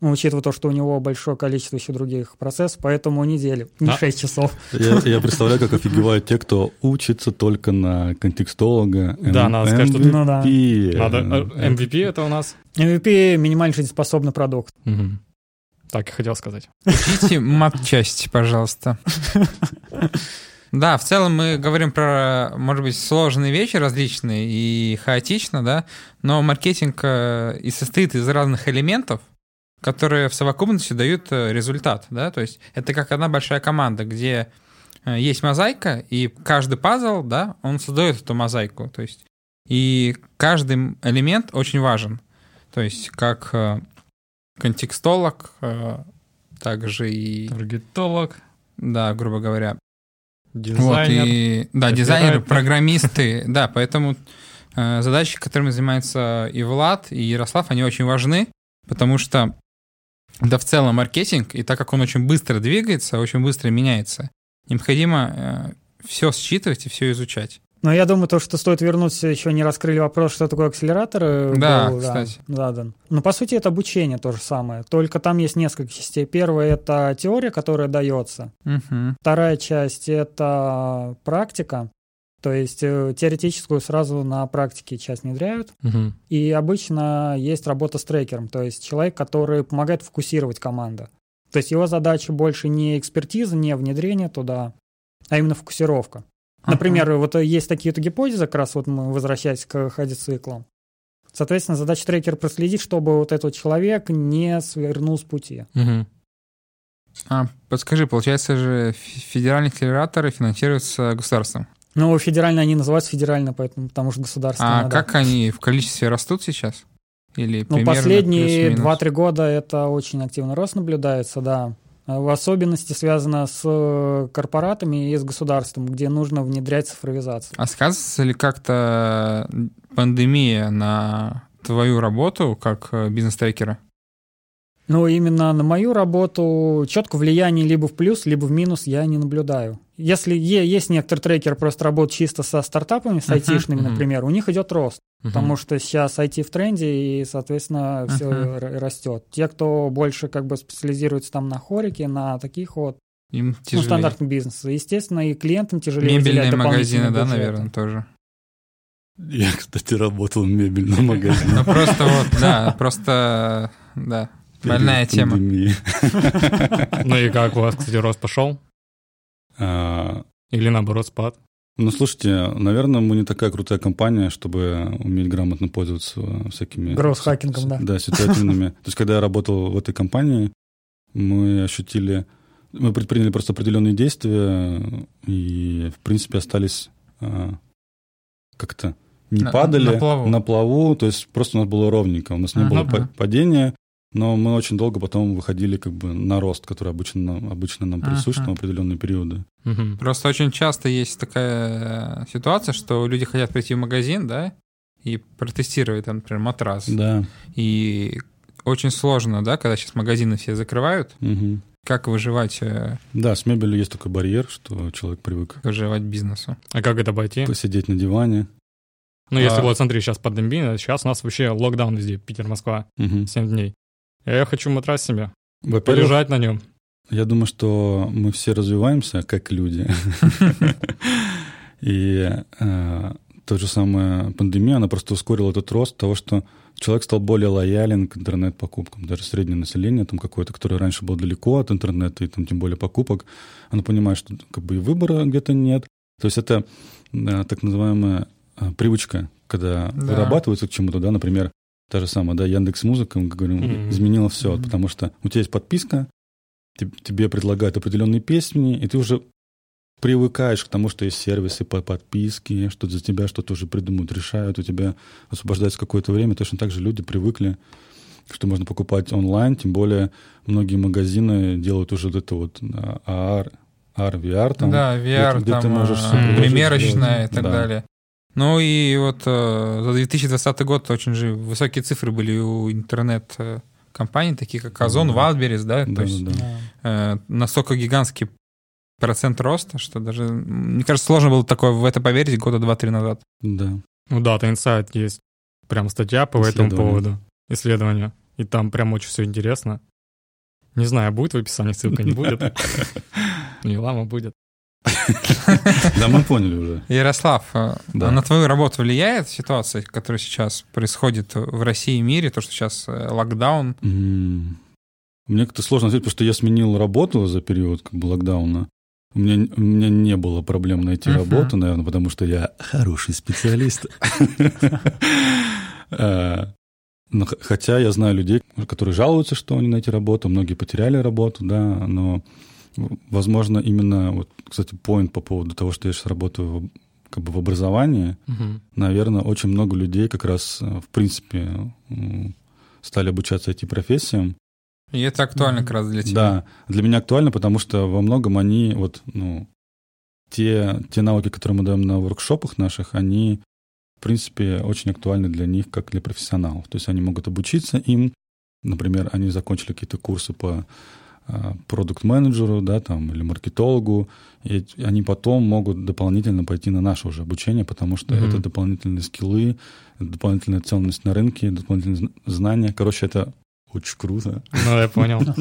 учитывая то, что у него большое количество еще других процессов, поэтому неделя, не А. 6 часов. Я, я представляю, как офигевают те, кто учится только на контекстолога. Да, надо сказать, что- Ну да. MVP. Надо, Э, э, MVP это у нас. MVP — минимально жизнеспособный продукт. Мгм. Так и хотел сказать. Учите матчасть, пожалуйста. Да, в целом мы говорим про, может быть, сложные вещи различные и хаотично, да, но маркетинг э, и состоит из разных элементов, которые в совокупности дают э, результат, да, то есть это как одна большая команда, где э, есть мозаика, и каждый пазл, да, он создает эту мозаику, то есть и каждый элемент очень важен, то есть как э, контекстолог, также и Таргетолог, да, грубо говоря. дизайнер. Вот, и, да, дизайнеры, программисты, да, поэтому задачи, которыми занимаются и Влад, и Ярослав, они очень важны, потому что да в целом маркетинг, и так как он очень быстро двигается, очень быстро меняется, необходимо все считывать и все изучать. Но я думаю, то, что стоит вернуться, еще не раскрыли вопрос, что такое акселератор. Да, был, кстати. Да, задан. Но по сути это обучение то же самое. Только там есть несколько частей. Первая это теория, которая дается. Угу. Вторая часть это практика. То есть э, теоретическую сразу на практике часть внедряют. Угу. И обычно есть работа с трекером, то есть человек, который помогает фокусировать команду. То есть его задача больше не экспертиза, не внедрение туда, а именно фокусировка. Например, uh-huh. вот есть такие вот гипотезы, как раз вот мы возвращаясь к ходициклам. Соответственно, задача трекера проследить, чтобы вот этот человек не свернул с пути. Угу. А, подскажи, получается же федеральные акселераторы финансируются государством? Ну, федеральные они называются федерально, поэтому, потому что государственные. А да. как они в количестве растут сейчас? Или ну, последние 2-3 года это очень активный рост наблюдается, да. В особенности связано с э, корпоратами и с государством, где нужно внедрять цифровизацию. А сказывается ли как-то пандемия на твою работу как э, бизнес-трекера? Ну, именно на мою работу четко влияние либо в плюс, либо в минус я не наблюдаю. Если есть некоторые трекеры, просто работают чисто со стартапами, с айтишными, uh-huh, например, uh-huh. у них идет рост, uh-huh. потому что сейчас IT в тренде, и, соответственно, uh-huh. все растет. Те, кто больше как бы специализируется там на хорике, на таких вот им ну, стандартный бизнес. Естественно, и клиентам тяжелее Мебельные магазины, да, наверное, тоже. Я, кстати, работал в мебельном магазине. Ну, просто вот, да, просто, да, больная тема. Ну и как у вас, кстати, рост пошел? А, Или наоборот спад? Ну, слушайте, наверное, мы не такая крутая компания, чтобы уметь грамотно пользоваться всякими... Гроусс-хакингом, да. Да, ситуативными. То есть, когда я работал в этой компании, мы ощутили... Мы предприняли просто определенные действия и, в принципе, остались а, как-то не на, падали на плаву. на плаву, то есть просто у нас было ровненько, у нас не ага, было падения, но мы очень долго потом выходили как бы на рост, который обычно, обычно нам присущ uh-huh. в определенные периоды. Uh-huh. Просто очень часто есть такая ситуация, что люди хотят прийти в магазин, да, и протестировать, там, например, матрас. Да. И очень сложно, да, когда сейчас магазины все закрывают. Угу. Как выживать? Э, да, с мебелью есть такой барьер, что человек привык. Выживать бизнесу. А как это обойти? Посидеть на диване. Ну, если а... вот, смотри, сейчас пандемия, сейчас у нас вообще локдаун везде, Питер, Москва, угу. 7 дней. Я хочу матрас себе. Полежать на нем. Я думаю, что мы все развиваемся как люди. И э, та же самая пандемия, она просто ускорила этот рост того, что человек стал более лоялен к интернет-покупкам. Даже среднее население, там какое-то, которое раньше было далеко от интернета и там тем более покупок, оно понимает, что как бы и выбора где-то нет. То есть это э, так называемая э, привычка, когда да. вырабатывается к чему-то, да, например, Та же самая, да, Яндекс Музыка, мы говорим, mm-hmm. изменила все, mm-hmm. потому что у тебя есть подписка, тебе предлагают определенные песни, и ты уже привыкаешь к тому, что есть сервисы по подписке, что за тебя что-то уже придумают, решают, у тебя освобождается какое-то время. Точно так же люди привыкли, что можно покупать онлайн, тем более многие магазины делают уже вот это вот AR, AR VR. Там, да, VR, где, там, ты можешь а, примерочная и так да. далее. Ну и вот э, за 2020 год очень же высокие цифры были у интернет-компаний, таких как Озон, да. Wildberries, да? да То есть да. Э, настолько гигантский процент роста, что даже, мне кажется, сложно было такое в это поверить года два-три назад. Да. Ну да, это инсайт есть. Прям статья по этому поводу. Исследование. И там прям очень все интересно. Не знаю, будет в описании ссылка, не будет. Не лама будет. Да, мы поняли уже. Ярослав, э, да. на твою работу влияет ситуация, которая сейчас происходит в России и мире, то, что сейчас э, локдаун? Мне как-то сложно ответить, потому что я сменил работу за период как бы локдауна. У меня, у меня не было проблем найти uh-huh. работу, наверное, потому что я хороший специалист. Э, хотя я знаю людей, которые жалуются, что они найти работу, многие потеряли работу, да, но Возможно, именно, вот, кстати, поинт по поводу того, что я сейчас работаю как бы в образовании, угу. наверное, очень много людей как раз, э, в принципе, стали обучаться этим профессиям. И это актуально как раз для тебя. Да, для меня актуально, потому что во многом они, вот, ну, те, те навыки, которые мы даем на воркшопах наших, они, в принципе, очень актуальны для них, как для профессионалов. То есть они могут обучиться им, например, они закончили какие-то курсы по продукт-менеджеру, да, там, или маркетологу, и они потом могут дополнительно пойти на наше уже обучение, потому что mm-hmm. это дополнительные скиллы, дополнительная ценность на рынке, дополнительные знания. Короче, это очень круто. Ну, я понял.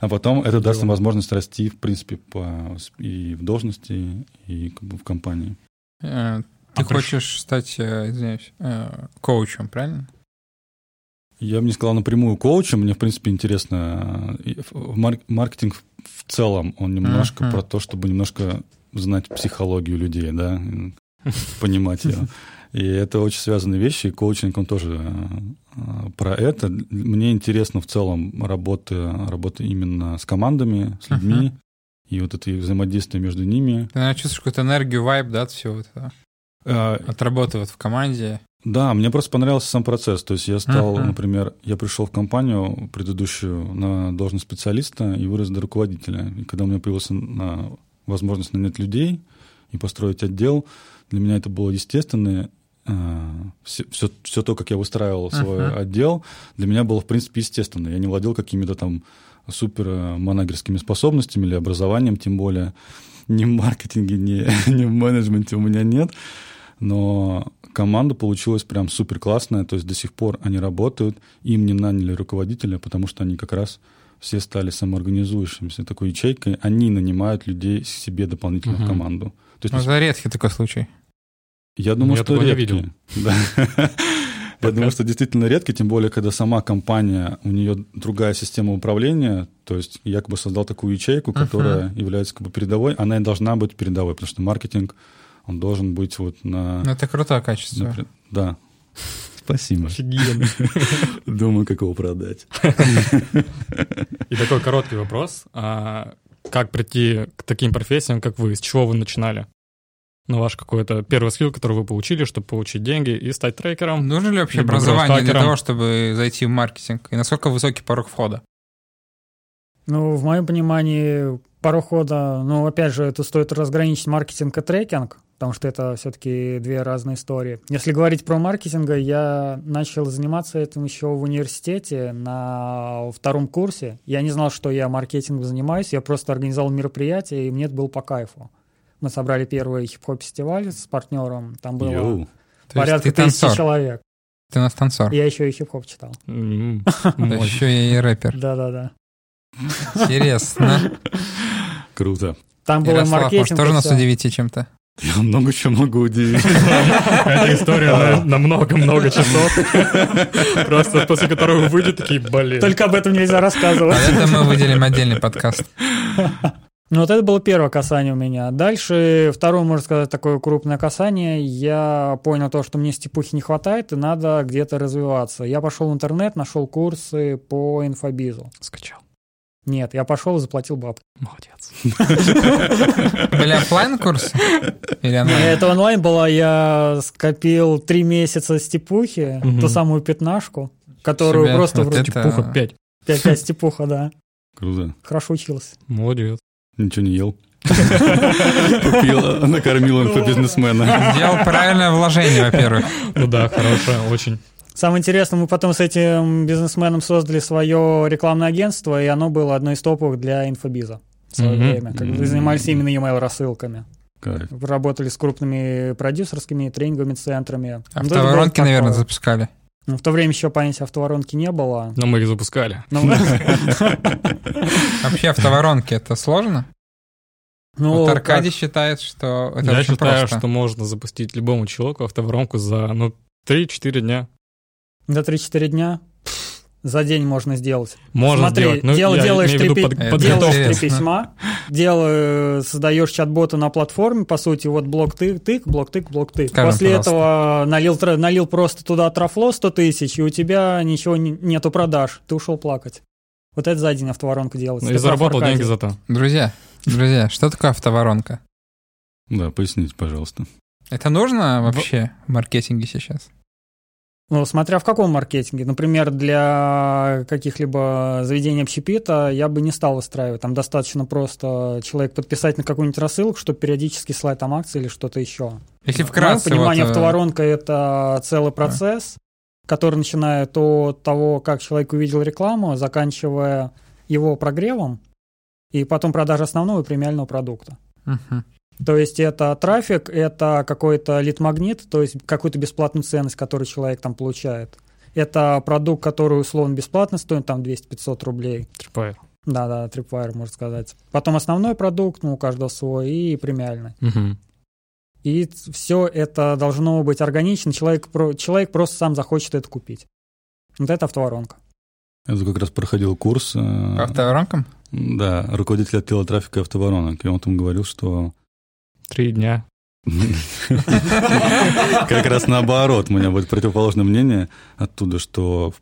А потом это даст им возможность расти, в принципе, по, и в должности, и как бы в компании. Э, ты а хочешь стать, э, извиняюсь, э, коучем, правильно? Я бы не сказал напрямую коучем. Мне, в принципе, интересно маркетинг в целом. Он немножко uh-huh. про то, чтобы немножко знать психологию людей, да, понимать ее. И это очень связанные вещи, и коучинг, он тоже э, про это. Мне интересно в целом работа, работа именно с командами, с людьми, uh-huh. и вот это взаимодействие между ними. Ты, наверное, чувствуешь какую-то энергию, вайб, да, от всего этого? От работы вот в команде. Да, мне просто понравился сам процесс. То есть я стал, uh-huh. например, я пришел в компанию предыдущую на должность специалиста и вырос до руководителя. И когда у меня появилась на, возможность нанять людей и построить отдел, для меня это было естественно. Все, все, все то, как я выстраивал свой uh-huh. отдел, для меня было, в принципе, естественно. Я не владел какими-то там супер манагерскими способностями или образованием, тем более ни в маркетинге, ни, ни в менеджменте у меня нет. Но команда получилась прям супер классная, то есть до сих пор они работают, им не наняли руководителя, потому что они как раз все стали самоорганизующимися такой ячейкой, они нанимают людей себе дополнительно угу. в команду. То есть, ну, это редкий такой случай. Я думаю, Я что редкий. Да. Я думаю, что действительно редкий, тем более, когда сама компания, у нее другая система управления, то есть я как бы создал такую ячейку, которая является как бы передовой, она и должна быть передовой, потому что маркетинг он должен быть вот на... Ну, это крутое качество. На, да. Спасибо. Офигенно. Думаю, как его продать. И такой короткий вопрос. А как прийти к таким профессиям, как вы? С чего вы начинали? Ну, ваш какой-то первый скилл, который вы получили, чтобы получить деньги и стать трекером. Нужно ли вообще образование для того, чтобы зайти в маркетинг? И насколько высокий порог входа? Ну, в моем понимании, порог входа, ну, опять же, это стоит разграничить маркетинг и трекинг потому что это все-таки две разные истории. Если говорить про маркетинг, я начал заниматься этим еще в университете на втором курсе. Я не знал, что я маркетингом занимаюсь, я просто организовал мероприятие, и мне это было по кайфу. Мы собрали первый хип-хоп фестиваль с партнером, там было Йоу. порядка тысячи человек. Ты у нас танцор. Я еще и хип-хоп читал. Еще и рэпер. Да-да-да. Интересно. Круто. Там было маркетинг. может, тоже нас удивите чем-то? Я много чего могу удивить. Эта история на много-много часов. Просто после которого выйдет такие, блин. Только об этом нельзя рассказывать. А это мы выделим отдельный подкаст. Ну вот это было первое касание у меня. Дальше второе, можно сказать, такое крупное касание. Я понял то, что мне степухи не хватает, и надо где-то развиваться. Я пошел в интернет, нашел курсы по инфобизу. Скачал. Нет, я пошел и заплатил бабки. Молодец. Были офлайн курсы? Онлайн? Это онлайн было. Я скопил три месяца степухи, ту самую пятнашку, которую просто вроде... Степуха 5. 5 степуха, да. Круто. Хорошо учился. Молодец. Ничего не ел. Купил, накормил инфобизнесмена. Сделал правильное вложение, во-первых. Ну да, хорошее, очень. Самое интересное, мы потом с этим бизнесменом создали свое рекламное агентство, и оно было одной из топовых для инфобиза в свое mm-hmm. время. Как mm-hmm. занимались именно email рассылками. Кайф. Работали с крупными продюсерскими тренинговыми центрами. Автоворонки, наверное, запускали. Ну, в то время еще понятия автоворонки не было. Но мы их запускали. Ну, Вообще автоворонки это сложно? Ну, вот Аркадий считает, что это Я считаю, что можно запустить любому человеку автоворонку за ну, 3-4 дня. За 3-4 дня за день можно сделать. Можно Смотри, сделать. Ну, дел, делаешь, три, под, делаешь три письма, дел, создаешь чат-бота на платформе, по сути, вот блок тык, тык, блок тык, блок тык. Скажем, После пожалуйста. этого налил, налил просто туда трафло 100 тысяч, и у тебя ничего нету продаж, ты ушел плакать. Вот это за день автоворонка делается. Ну, и заработал деньги за то. Друзья, друзья, что такое автоворонка? Да, поясните, пожалуйста. Это нужно вообще в маркетинге сейчас? Ну, смотря в каком маркетинге. Например, для каких-либо заведений общепита я бы не стал выстраивать. Там достаточно просто человек подписать на какую-нибудь рассылку, чтобы периодически слать там акции или что-то еще. Если вкратце... Мое понимание, вот... Э, автоворонка — это целый процесс, который начинает от того, как человек увидел рекламу, заканчивая его прогревом и потом продажа основного и премиального продукта. Мгм. То есть это трафик, это какой-то лид-магнит, то есть какую-то бесплатную ценность, которую человек там получает. Это продукт, который условно бесплатно стоит, там 200-500 рублей. Tripwire. Да-да, Tripwire, можно сказать. Потом основной продукт, ну, у каждого свой, и премиальный. Мгм. И все это должно быть органично, человек, человек просто сам захочет это купить. Вот это автоворонка. Я тут как раз проходил курс. э, Автоворонком? Да, руководитель отдела трафика автоворонок. И он там говорил, что Три дня. как раз наоборот, у меня будет противоположное мнение оттуда, что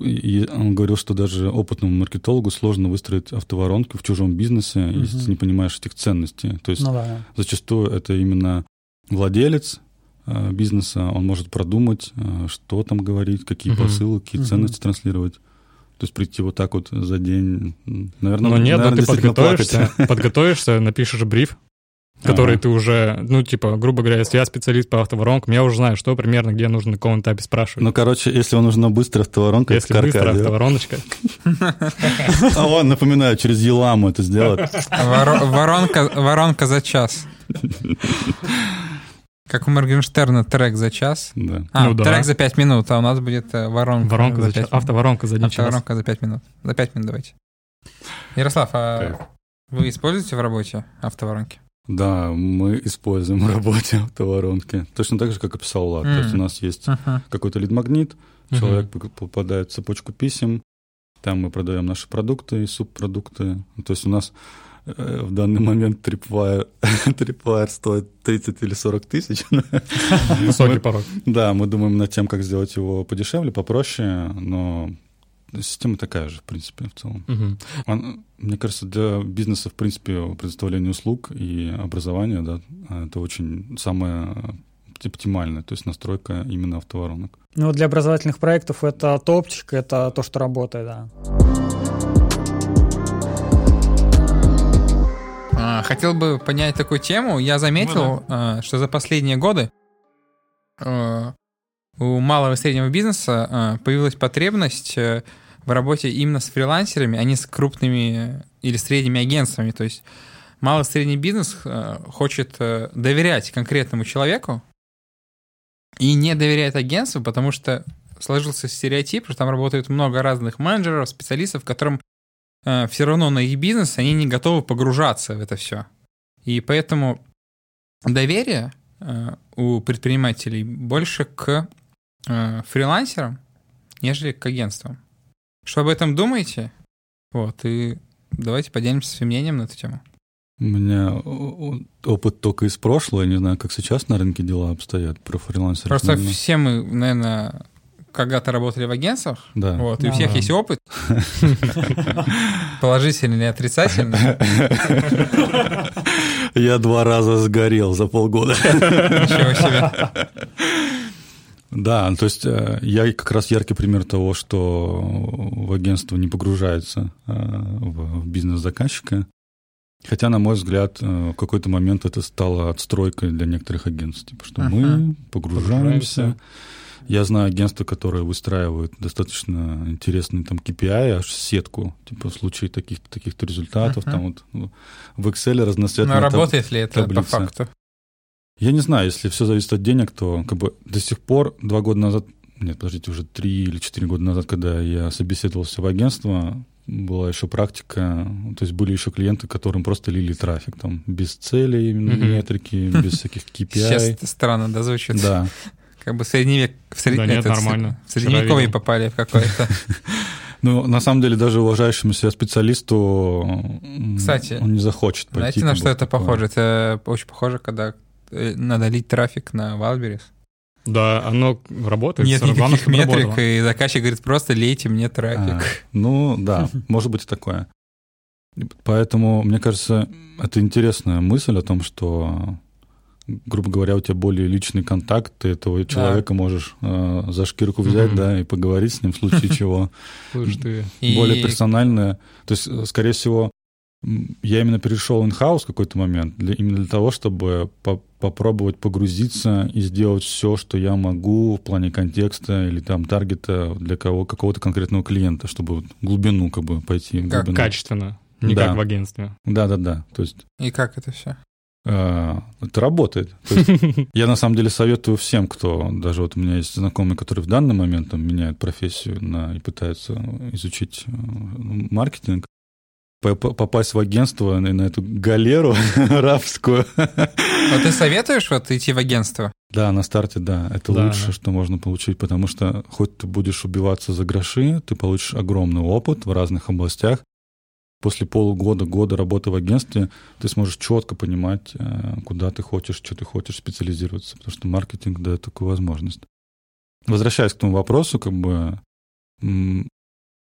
и он говорил, что даже опытному маркетологу сложно выстроить автоворонку в чужом бизнесе, если ты не понимаешь этих ценностей. То есть Ну да. зачастую это именно владелец э, бизнеса, он может продумать, э, что там говорить, какие Мгм. посылы, какие ценности транслировать. То есть прийти вот так вот за день, наверное, Но нет, но наверное, ты действительно подготовишься, подготовишься, напишешь бриф, который Ага. ты уже, ну, типа, грубо говоря, если я специалист по автоворонкам, я уже знаю, что примерно, где нужно на каком этапе спрашивать. Ну, короче, если вам нужна быстрая автоворонка, если это быстро Каркадий. автовороночка. А он, напоминаю, через Еламу это сделать. Воро- Воронка, воронка за час. Как у Моргенштерна трек за час. Да. А, Ну да. трек за пять минут, а у нас будет э, воронка, Воронка за час. Автоворонка за один час. Автоворонка за пять минут. За пять минут давайте. Ярослав, а вы используете в работе автоворонки? Да, мы используем в работе автоворонки. Точно так же, как описал Влад. То есть у нас есть Мгм. какой-то лид-магнит, человек п- попадает в цепочку писем, там мы продаем наши продукты и субпродукты. То есть у нас э, в данный момент Tripwire, Tripwire стоит 30 или 40 тысяч. Высокий порог. Да, мы думаем над тем, как сделать его подешевле, попроще, но система такая же, в принципе, в целом. Мгм. Он, мне кажется, для бизнеса, в принципе, предоставление услуг и образования, да, это очень самое оптимальное, то есть настройка именно автоворонок. Ну, для образовательных проектов это топчик, это то, что работает, да. А, Хотел бы поднять такую тему. Я заметил, а, что за последние годы а, у малого и среднего бизнеса а, появилась потребность э, в работе именно с фрилансерами, а не с крупными или средними агентствами. То есть малый и средний бизнес э, хочет э, доверять конкретному человеку и не доверяет агентству, потому что сложился стереотип, что там работает много разных менеджеров, специалистов, которым все равно на их бизнес они не готовы погружаться в это все. И поэтому доверие э, у предпринимателей больше к э, фрилансерам, нежели к агентствам. Что об этом думаете? Вот, и давайте поделимся своим мнением на эту тему. У меня опыт только из прошлого, я не знаю, как сейчас на рынке дела обстоят про фрилансеров. Просто наверное. все мы, наверное, когда-то работали в агентствах, Да. вот, и у Да. всех есть опыт, положительный или отрицательный. Я два раза сгорел за полгода. Ничего себе. Да, то есть э, я как раз яркий пример того, что в агентство не погружается э, в бизнес заказчика. Хотя, на мой взгляд, э, в какой-то момент это стало отстройкой для некоторых агентств. Типа, что мы Ага. погружаемся. Погружаемся. Я знаю агентства, которые выстраивают достаточно интересный там KPI, аж сетку, типа в случае таких-то таких результатов, Ага. там вот в Excel разноцветные Но таб- работает ли это по таблица. факту? Я не знаю, если все зависит от денег, то как бы до сих пор, два года назад, нет, подождите, уже три или четыре года назад, когда я собеседовался в агентство, была еще практика, то есть были еще клиенты, которым просто лили трафик, там, без целей, метрики, без всяких Сейчас KPI. это странно, да, звучит? Да, Как бы в средневек... В сред- Да нет, это, в сред- нормально. В средневековье попали в какое-то... ну, на самом деле, даже уважающему себя специалисту Кстати, он не захочет пойти. Знаете, на что это похоже? Это очень похоже, когда надо лить трафик на Wildberries. Да, оно работает. Нет никаких метрик, работало. и заказчик говорит, просто лейте мне А, трафик. ну, да, может быть и такое. Поэтому, мне кажется, это интересная мысль о том, что, грубо говоря, у тебя более личный контакт, ты этого человека можешь э, за шкирку взять, да, и поговорить с ним в случае чего. Слышь, ты... Более персональное. То есть, э, скорее всего, я именно перешел in-house в какой-то момент, для, именно для того, чтобы по- попробовать погрузиться и сделать все, что я могу в плане контекста или там таргета для кого, какого-то конкретного клиента, чтобы вот глубину как бы пойти. Как глубину. Качественно, не Да. как в агентстве. Да-да-да. То есть И как это все? э, это работает. То есть я на самом деле советую всем, кто, даже вот у меня есть знакомые, которые в данный момент там, меняют профессию на, и пытаются изучить э, маркетинг, попасть в агентство на, на эту галеру рабскую. Вот ты советуешь вот идти в агентство? Да, на старте, да, это Да, лучше, да. что можно получить, потому что хоть ты будешь убиваться за гроши, ты получишь огромный опыт в разных областях. После полугода, года работы в агентстве ты сможешь четко понимать, э, куда ты хочешь, что ты хочешь специализироваться, потому что маркетинг дает такую возможность. Возвращаясь к тому вопросу, как бы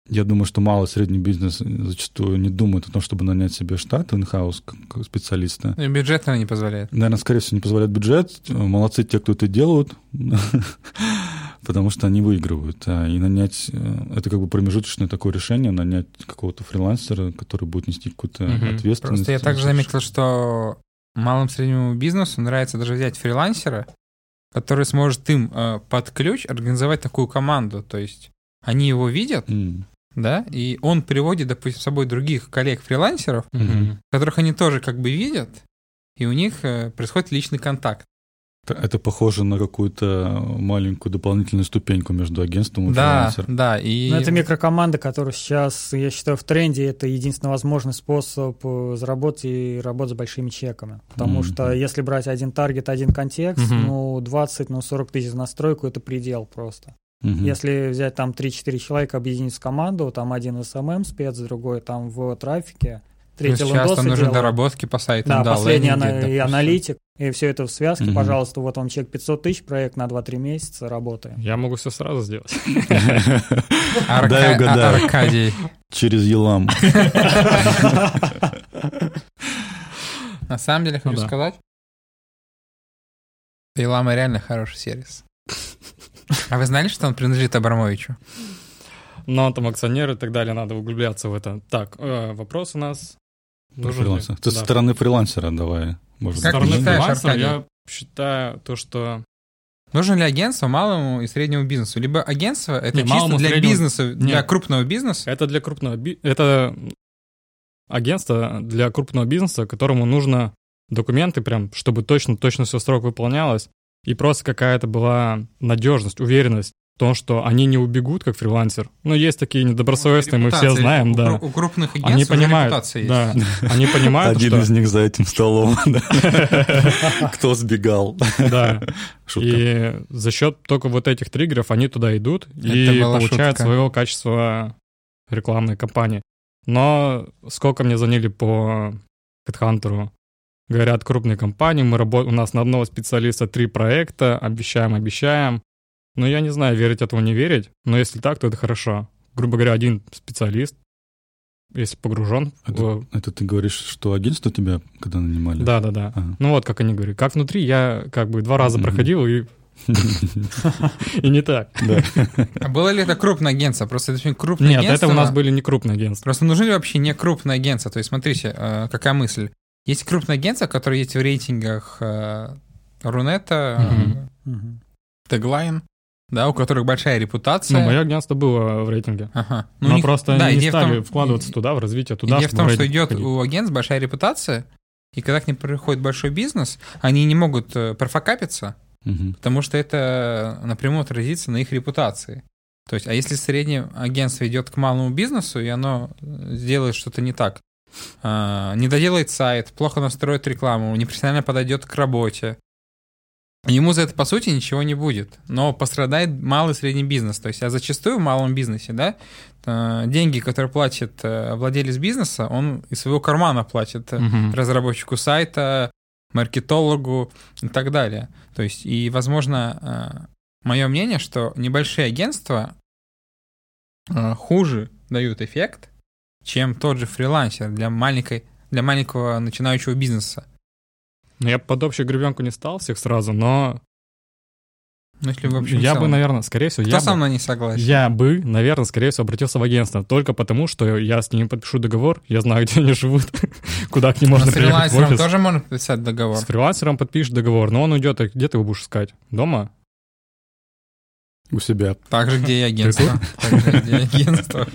я думаю, что малый и средний бизнес зачастую не думает о том, чтобы нанять себе штат in-house как- специалиста. И Бюджет, наверное, не позволяет. Наверное, скорее всего, не позволяет бюджет. Молодцы те, кто это делают, потому что они выигрывают. А, И нанять, э, это как бы промежуточное такое решение, нанять какого-то фрилансера, который будет нести какую-то ответственность. Просто я также заметил, что малым среднему бизнесу нравится даже взять фрилансера, который сможет им э, под ключ организовать такую команду. То есть они его видят, М. да, и он приводит, допустим, с собой других коллег-фрилансеров, Мгм. которых они тоже как бы видят, и у них э, происходит личный контакт. Это- похоже на какую-то маленькую дополнительную ступеньку между агентством и Да, фрилансером. да, и... Ну, это микрокоманда, которая сейчас, я считаю, в тренде. Это единственный возможный способ э, заработать и работать с большими чеками. Потому Мгм. что если брать один таргет, один контекст, Мгм. ну, 20, ну, 40 тысяч за настройку – это предел просто. Мгм. Если взять там 3-4 человека, объединить в команду, там один в SMM спец, другой там в трафике, Плюс третий часто лендосы нужны делает. доработки по сайтам, Да, да, последний лендинги, ана- и аналитик, и все это в связке, Мгм. пожалуйста, вот вам чек 500 тысяч, проект на 2-3 месяца, работаем. Я могу все сразу сделать. Дай угадаю. Аркадий. Через Елам. На самом деле, хочу Ну сказать, Илама реально хороший сервис. А вы знали, что он принадлежит Абрамовичу? Но там акционеры и так далее, надо углубляться в это. Так, э, вопрос у нас... нужен Фрилансер. Ты Да. со стороны фрилансера давай. Может, Как Со ты стороны считаешь, фрилансера Аркадий? я считаю то, что... Нужно ли агентство малому и среднему бизнесу? Либо агентство это Не, чисто малому, для среднему- бизнеса, для Нет. крупного бизнеса. Это для крупного би- Это агентство для крупного бизнеса, которому нужно документы прям, чтобы точно-точно все срок выполнялось, и просто какая-то была надежность, уверенность в том, что они не убегут как фрилансер. Ну, есть такие недобросовестные, мы все знаем, у, да. У крупных агентств Они уже понимают, репутация есть. да, они понимают, Один что... из них за этим столом. да. Кто сбегал? Да, и за счет только вот этих триггеров они туда идут и получают своего качества рекламной кампании. Но сколько мне звонили по HeadHunter, говорят, крупные компании, мы работ... у нас на одного специалиста три проекта, обещаем, обещаем. Но я не знаю, верить этому не верить, но если так, то это хорошо. Грубо говоря, один специалист, если погружен в... Это ты говоришь, что агентство тебя когда нанимали? Да, да, да. Ага. Ну вот как они говорят. Как внутри, я как бы два раза Мгм. проходил, и, и не так. А было ли это крупное агентство? Просто это очень крупное Нет, агентство. это у нас были не крупные агентства. Просто нужны ли вообще не крупные агентства? То есть, смотрите, э, какая мысль. Есть крупные агентства, которые есть в рейтингах э, Рунета. Теглайн, да, у которых большая репутация. Ну, мое агентство было в рейтинге. Ага. Ну, Но них- просто да, они не стали том- вкладываться туда, в развитие туда. Идея в том, в что идет входить. у агентств большая репутация, и когда к ним приходит большой бизнес, они не могут э, профокапиться, Мгм. потому что это напрямую отразится на их репутации. То есть, а если среднее агентство идет к малому бизнесу, и оно э, сделает что-то не так, а, не доделает сайт, плохо настроит рекламу, непрофессионально подойдет к работе, ему за это, по сути, ничего не будет. Но пострадает малый и средний бизнес. То есть, а зачастую в малом бизнесе, да, э, деньги, которые платит э, владелец бизнеса, он из своего кармана платит Мгм. разработчику сайта, маркетологу и так далее. То есть, и, возможно, мое мнение, что небольшие агентства хуже дают эффект, чем тот же фрилансер для маленькой для маленького начинающего бизнеса. Ну, я под общую гребенку не стал всех сразу, но Ну, если в общем я бы, наверное, скорее всего, Кто я со бы, не согласен? я бы, наверное, скорее всего, обратился в агентство только потому, что я с ними подпишу договор, я знаю, где они живут, куда к ним Но можно с приехать в фрилансером тоже можно подписать договор. С фрилансером подпишешь договор, но он уйдет, а где ты его будешь искать? Дома? У себя. Так же, где и агентство. Так же, где и агентство.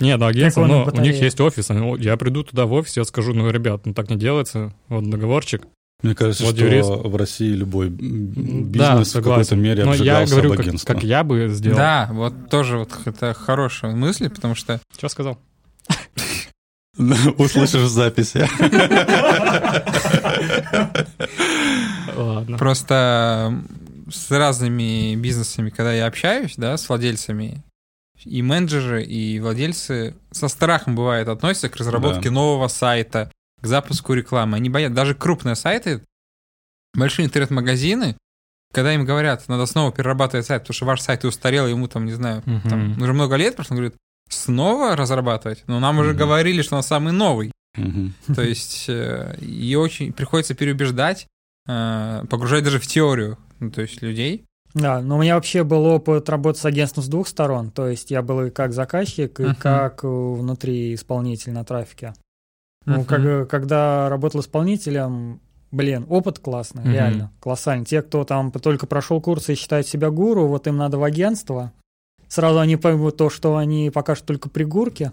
Нет, ну агентство, но в у них есть офис. Я приду туда в офис, я скажу, ну, ребят, ну так не делается, вот договорчик. Мне кажется, Вот что юрист. в России любой м, да, бизнес в какой-то мере Но я говорю, об как, агентство. как я бы сделал. Да, вот тоже вот это хорошая мысль, потому что Что сказал? Услышишь в записи. Просто с разными бизнесами, когда я общаюсь, да, с владельцами, и менеджеры, и владельцы со страхом бывает относятся к разработке Да. нового сайта, к запуску рекламы. Они боятся, даже крупные сайты, большие интернет-магазины, когда им говорят, надо снова перерабатывать сайт, потому что ваш сайт устарел, ему там, не знаю, там Мгм. уже много лет прошло, он говорит, снова разрабатывать? Но нам уже Мгм. говорили, что он самый новый. Мгм. То есть э, и очень приходится переубеждать, э, погружать даже в теорию, ну, то есть людей. Да, но у меня вообще был опыт работы с агентством с двух сторон. То есть я был и как заказчик, и Мгм. как э, внутри исполнитель на трафике. Ну, Мгм. как- когда работал исполнителем, блин, опыт классный, Мгм. реально, колоссальный. Те, кто там только прошел курсы и считают себя гуру, вот им надо в агентство. Сразу они поймут то, что они покажут только пригурки.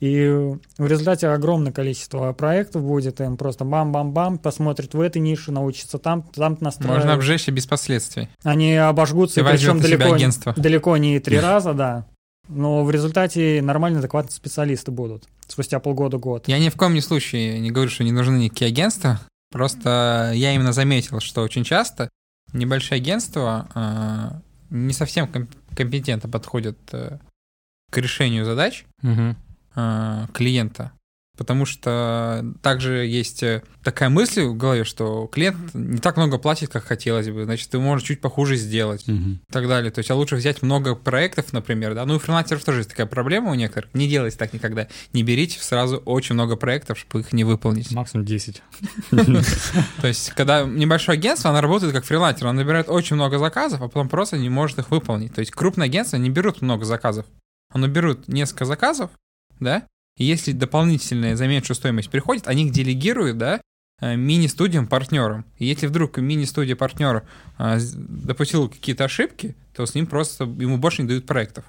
И в результате огромное количество проектов будет, им просто бам-бам-бам, посмотрят в этой нише, научатся там, там настраивать. Можно обжечься без последствий. Они обожгутся, И и причем далеко, агентство. далеко не три раза, да. Но в результате нормальные, адекватные специалисты будут спустя полгода-год. Я ни в коем ни случае не говорю, что не нужны никакие агентства. Просто я именно заметил, что очень часто небольшие агентства э, не совсем ком- компетентно подходят э, к решению задач Мгм. Э, клиента. Потому что также есть э, такая мысль в голове, что клиент не так много платит, как хотелось бы, значит, ты можешь чуть похуже сделать Мгм. и так далее. То есть, а лучше взять много проектов, например, да. Ну, и у фрилансеров тоже есть такая проблема у некоторых. Не делайте так никогда. Не берите сразу очень много проектов, чтобы их не выполнить. Максимум 10. То есть, когда небольшое агентство, оно работает как фрилансер, оно набирает очень много заказов, а потом просто не может их выполнить. То есть, крупные агентства не берут много заказов. Оно берут несколько заказов, да, и если дополнительная за меньшую стоимость приходит, они их делегируют, да, э, мини-студиям, партнерам. И если вдруг мини-студия партнер э, с- допустил какие-то ошибки, то с ним просто ему больше не дают проектов.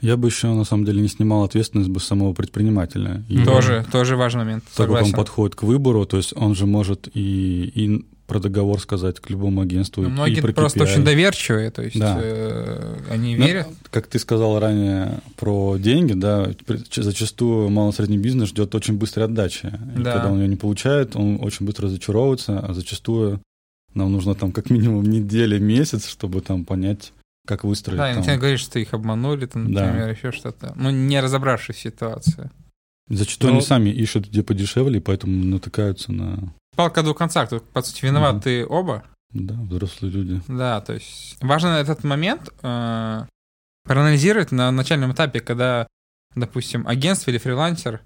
Я бы еще, на самом деле, не снимал ответственность бы самого предпринимателя. И. Тоже, тоже важный момент. Так как он Согласен. подходит к выбору, то есть он же может и, и про договор сказать к любому агентству, Но и многие про просто KPI. очень доверчивые, то есть Да. э, они Ну, верят. Как ты сказал ранее про деньги, да, зачастую малый и средний бизнес ждет очень быстрой отдачи. И Да. когда он ее не получает, он очень быстро разочаровывается, а зачастую нам нужно там как минимум неделя, месяц, чтобы там понять, как выстроить. Да, и там. начинают говорить, что их обманули, там, Да. например, еще что-то. Ну, не разобравшись в ситуации. Зачастую Ну- они сами ищут где подешевле, и поэтому натыкаются на Палка двух концах. Тут, по сути, виноваты оба. да, взрослые люди. Да, то есть важно этот момент э, проанализировать на начальном этапе, когда, допустим, агентство или фрилансер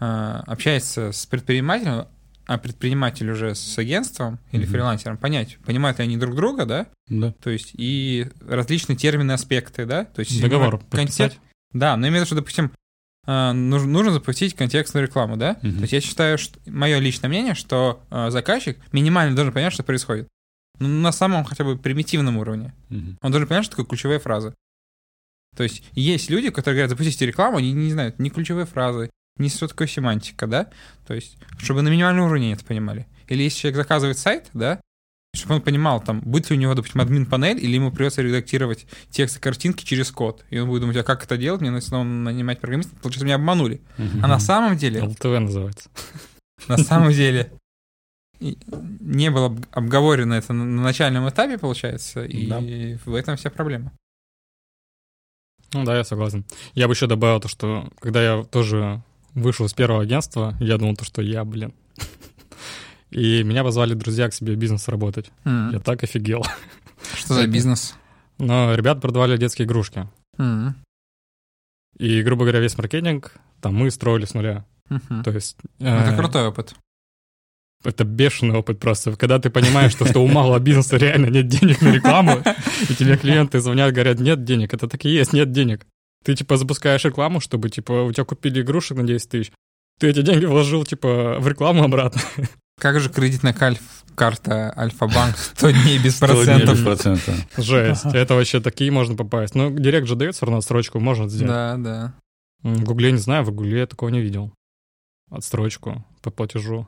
э, общается с предпринимателем, а предприниматель уже с агентством или Мгм. фрилансером, понять, понимают ли они друг друга, да, Да. то есть и различные термины, аспекты, да, то есть Договор подписать. Да, но имеется в виду, допустим, э, нуж- нужно запустить контекстную рекламу, да? Мгм. То есть я считаю, что мое личное мнение, что э, заказчик минимально должен понять, что происходит. Ну, на самом хотя бы примитивном уровне. Мгм. Он должен понять, что такое ключевые фразы. То есть есть люди, которые говорят, запустите рекламу, они не знают ни ключевые фразы, ни что такое семантика, да? То есть, чтобы на минимальном уровне это понимали. Или если человек заказывает сайт, да, чтобы он понимал, там, будет ли у него, допустим, админ-панель, или ему придется редактировать тексты картинки через код. И он будет думать, а как это делать, мне снова нанимать программиста, получается, меня обманули. А на самом деле, ЛТВ называется. на самом деле, не было об- обговорено это на на начальном этапе, получается, и в этом вся проблема. Ну да, я согласен. Я бы еще добавил то, что когда я тоже вышел из первого агентства, я думал то, что я, блин. И меня позвали друзья к себе в бизнес работать. М. Я так офигел. Что за бизнес? Но ребят продавали детские игрушки. М. И, грубо говоря, весь маркетинг там мы строили с нуля. Мгм. То есть... Это э, крутой опыт. это бешеный опыт просто. Когда ты понимаешь, что, что у малого бизнеса реально нет денег на рекламу, и тебе клиенты звонят, говорят, нет денег. Это так и есть, нет денег. Ты, типа, запускаешь рекламу, чтобы, типа, у тебя купили игрушек на 10 тысяч. Ты эти деньги вложил, типа, в рекламу обратно. Как же кредитная кальф, карта Альфа-Банк 100 дней без 100 дней процентов? без процента. Жесть. Это вообще такие можно попасть. Ну, директ же дает все равно отсрочку, можно сделать. Да, да. В Гугле не знаю, в Гугле я такого не видел. Отстрочку по платежу.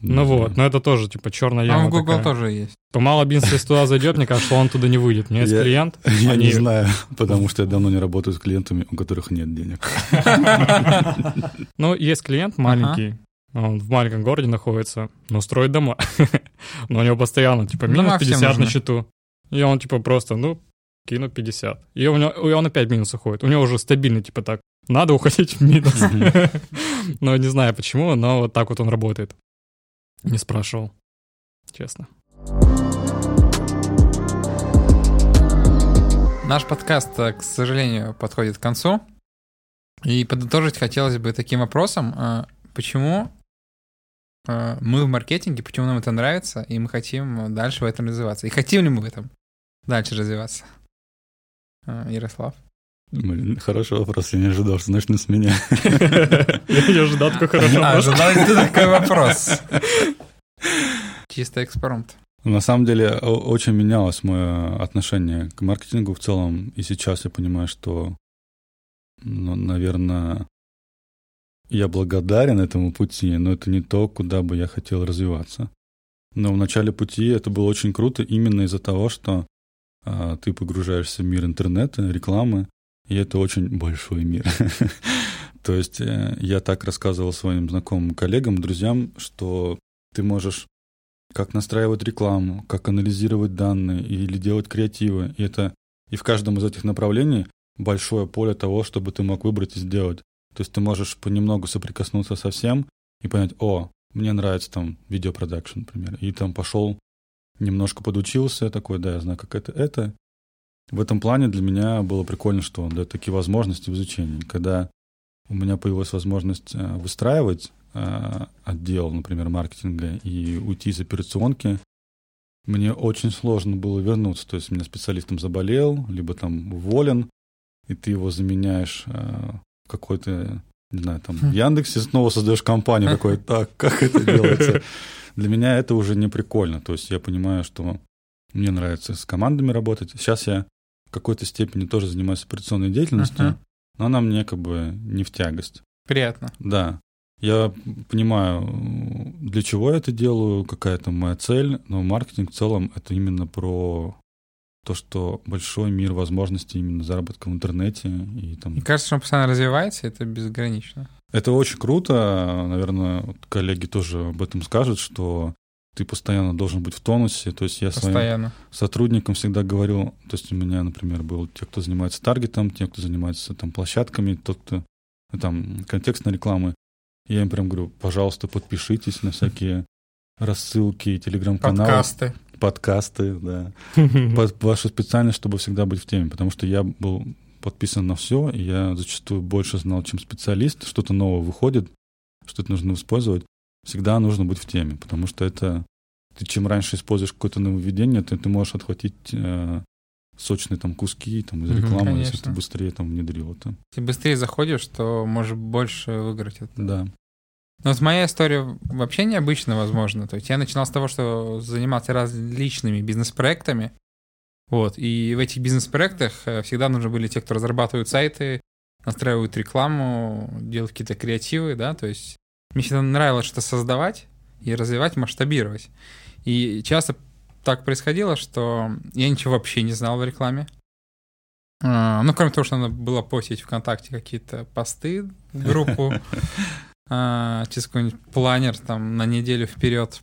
Ну вот, но это тоже, типа, черная А яма в Google такая. тоже есть. По мало бизнес, если туда зайдет, мне кажется, он туда не выйдет. У меня есть Я- клиент, Я они- не знаю, потому что я давно не работаю с клиентами, у которых нет денег. Ну, есть клиент маленький, он в маленьком городе находится, но строит дома. Но у него постоянно, типа, минус Дома всем 50 на счету. И он, типа, просто, ну, кину 50. И, у него, и он опять минус уходит. У него уже стабильно, типа, так, надо уходить в минус. Но не знаю почему, но вот так вот он работает. Не спрашивал, честно. Наш подкаст, э, к сожалению, подходит к концу. И подытожить хотелось бы таким вопросом, э, почему мы в маркетинге, почему нам это нравится, и мы хотим дальше в этом развиваться. И хотим ли мы в этом дальше развиваться? Э, Ярослав? Блин, хороший вопрос, я не ожидал, что начну с меня. Я не ожидал такой хороший А, вопрос. ожидал такой вопрос? Чисто экспромт. На самом деле очень менялось мое отношение к маркетингу в целом, и сейчас я понимаю, что, ну, наверное, я благодарен этому пути, но это не то, куда бы я хотел развиваться. Но в начале пути это было очень круто именно из-за того, что а, ты погружаешься в мир интернета, рекламы, и это очень большой мир. То есть э, я так рассказывал своим знакомым коллегам, друзьям, что ты можешь как настраивать рекламу, как анализировать данные или делать креативы. И это и в каждом из этих направлений большое поле того, чтобы ты мог выбрать и сделать. То есть ты можешь понемногу соприкоснуться со всем и понять, о, мне нравится там видеопродакшн, например. И там пошел, немножко подучился, такой, да, я знаю, как это, это. В этом плане для меня было прикольно, что дает такие возможности в изучении. Когда у меня появилась возможность э, выстраивать э, отдел, например, маркетинга и уйти из операционки, мне очень сложно было вернуться. То есть меня специалист там заболел, либо там уволен, и ты его заменяешь э, какой-то, не знаю, там в Яндексе снова создаешь компанию, такой, так, как это делается? Для меня это уже не прикольно. То есть я понимаю, что мне нравится с командами работать. Сейчас я в какой-то степени тоже занимаюсь операционной деятельностью, Ага. но она мне как бы не в тягость. Приятно. Да. Я понимаю, для чего я это делаю, какая это моя цель, но маркетинг в целом это именно про то, что большой мир возможностей именно заработка в интернете. И там... Мне кажется, что он постоянно развивается, это безгранично. Это очень круто. Наверное, коллеги тоже об этом скажут, что ты постоянно должен быть в тонусе. То есть я своим Постоянно. сотрудникам всегда говорю, то есть у меня, например, был те, кто занимается таргетом, те, кто занимается там площадками, тот, кто ну, там контекстной рекламы. Я им прям говорю, пожалуйста, подпишитесь на всякие рассылки, телеграм-каналы, Подкасты. Подкасты, да. Под вашу специальность, чтобы всегда быть в теме, потому что я был подписан на все, и я зачастую больше знал, чем специалист. Что-то новое выходит, что-то нужно использовать. Всегда нужно быть в теме, потому что это... Ты чем раньше используешь какое-то нововведение, ты, ты можешь отхватить э, сочные там куски там, из рекламы, если конечно. ты быстрее там внедрил это. Ты быстрее заходишь, то можешь больше выиграть. это. Да. Но вот моя история вообще необычна, возможно. То есть я начинал с того, что занимался различными бизнес-проектами. Вот. И в этих бизнес-проектах э, всегда нужны были те, кто разрабатывают сайты, настраивают рекламу, делают какие-то креативы, да, то есть мне всегда нравилось что-то создавать и развивать, масштабировать. И часто так происходило, что я ничего вообще не знал в рекламе. А, Ну, кроме того, что надо было постить ВКонтакте какие-то посты группу, а, через какой-нибудь планер там на неделю вперед.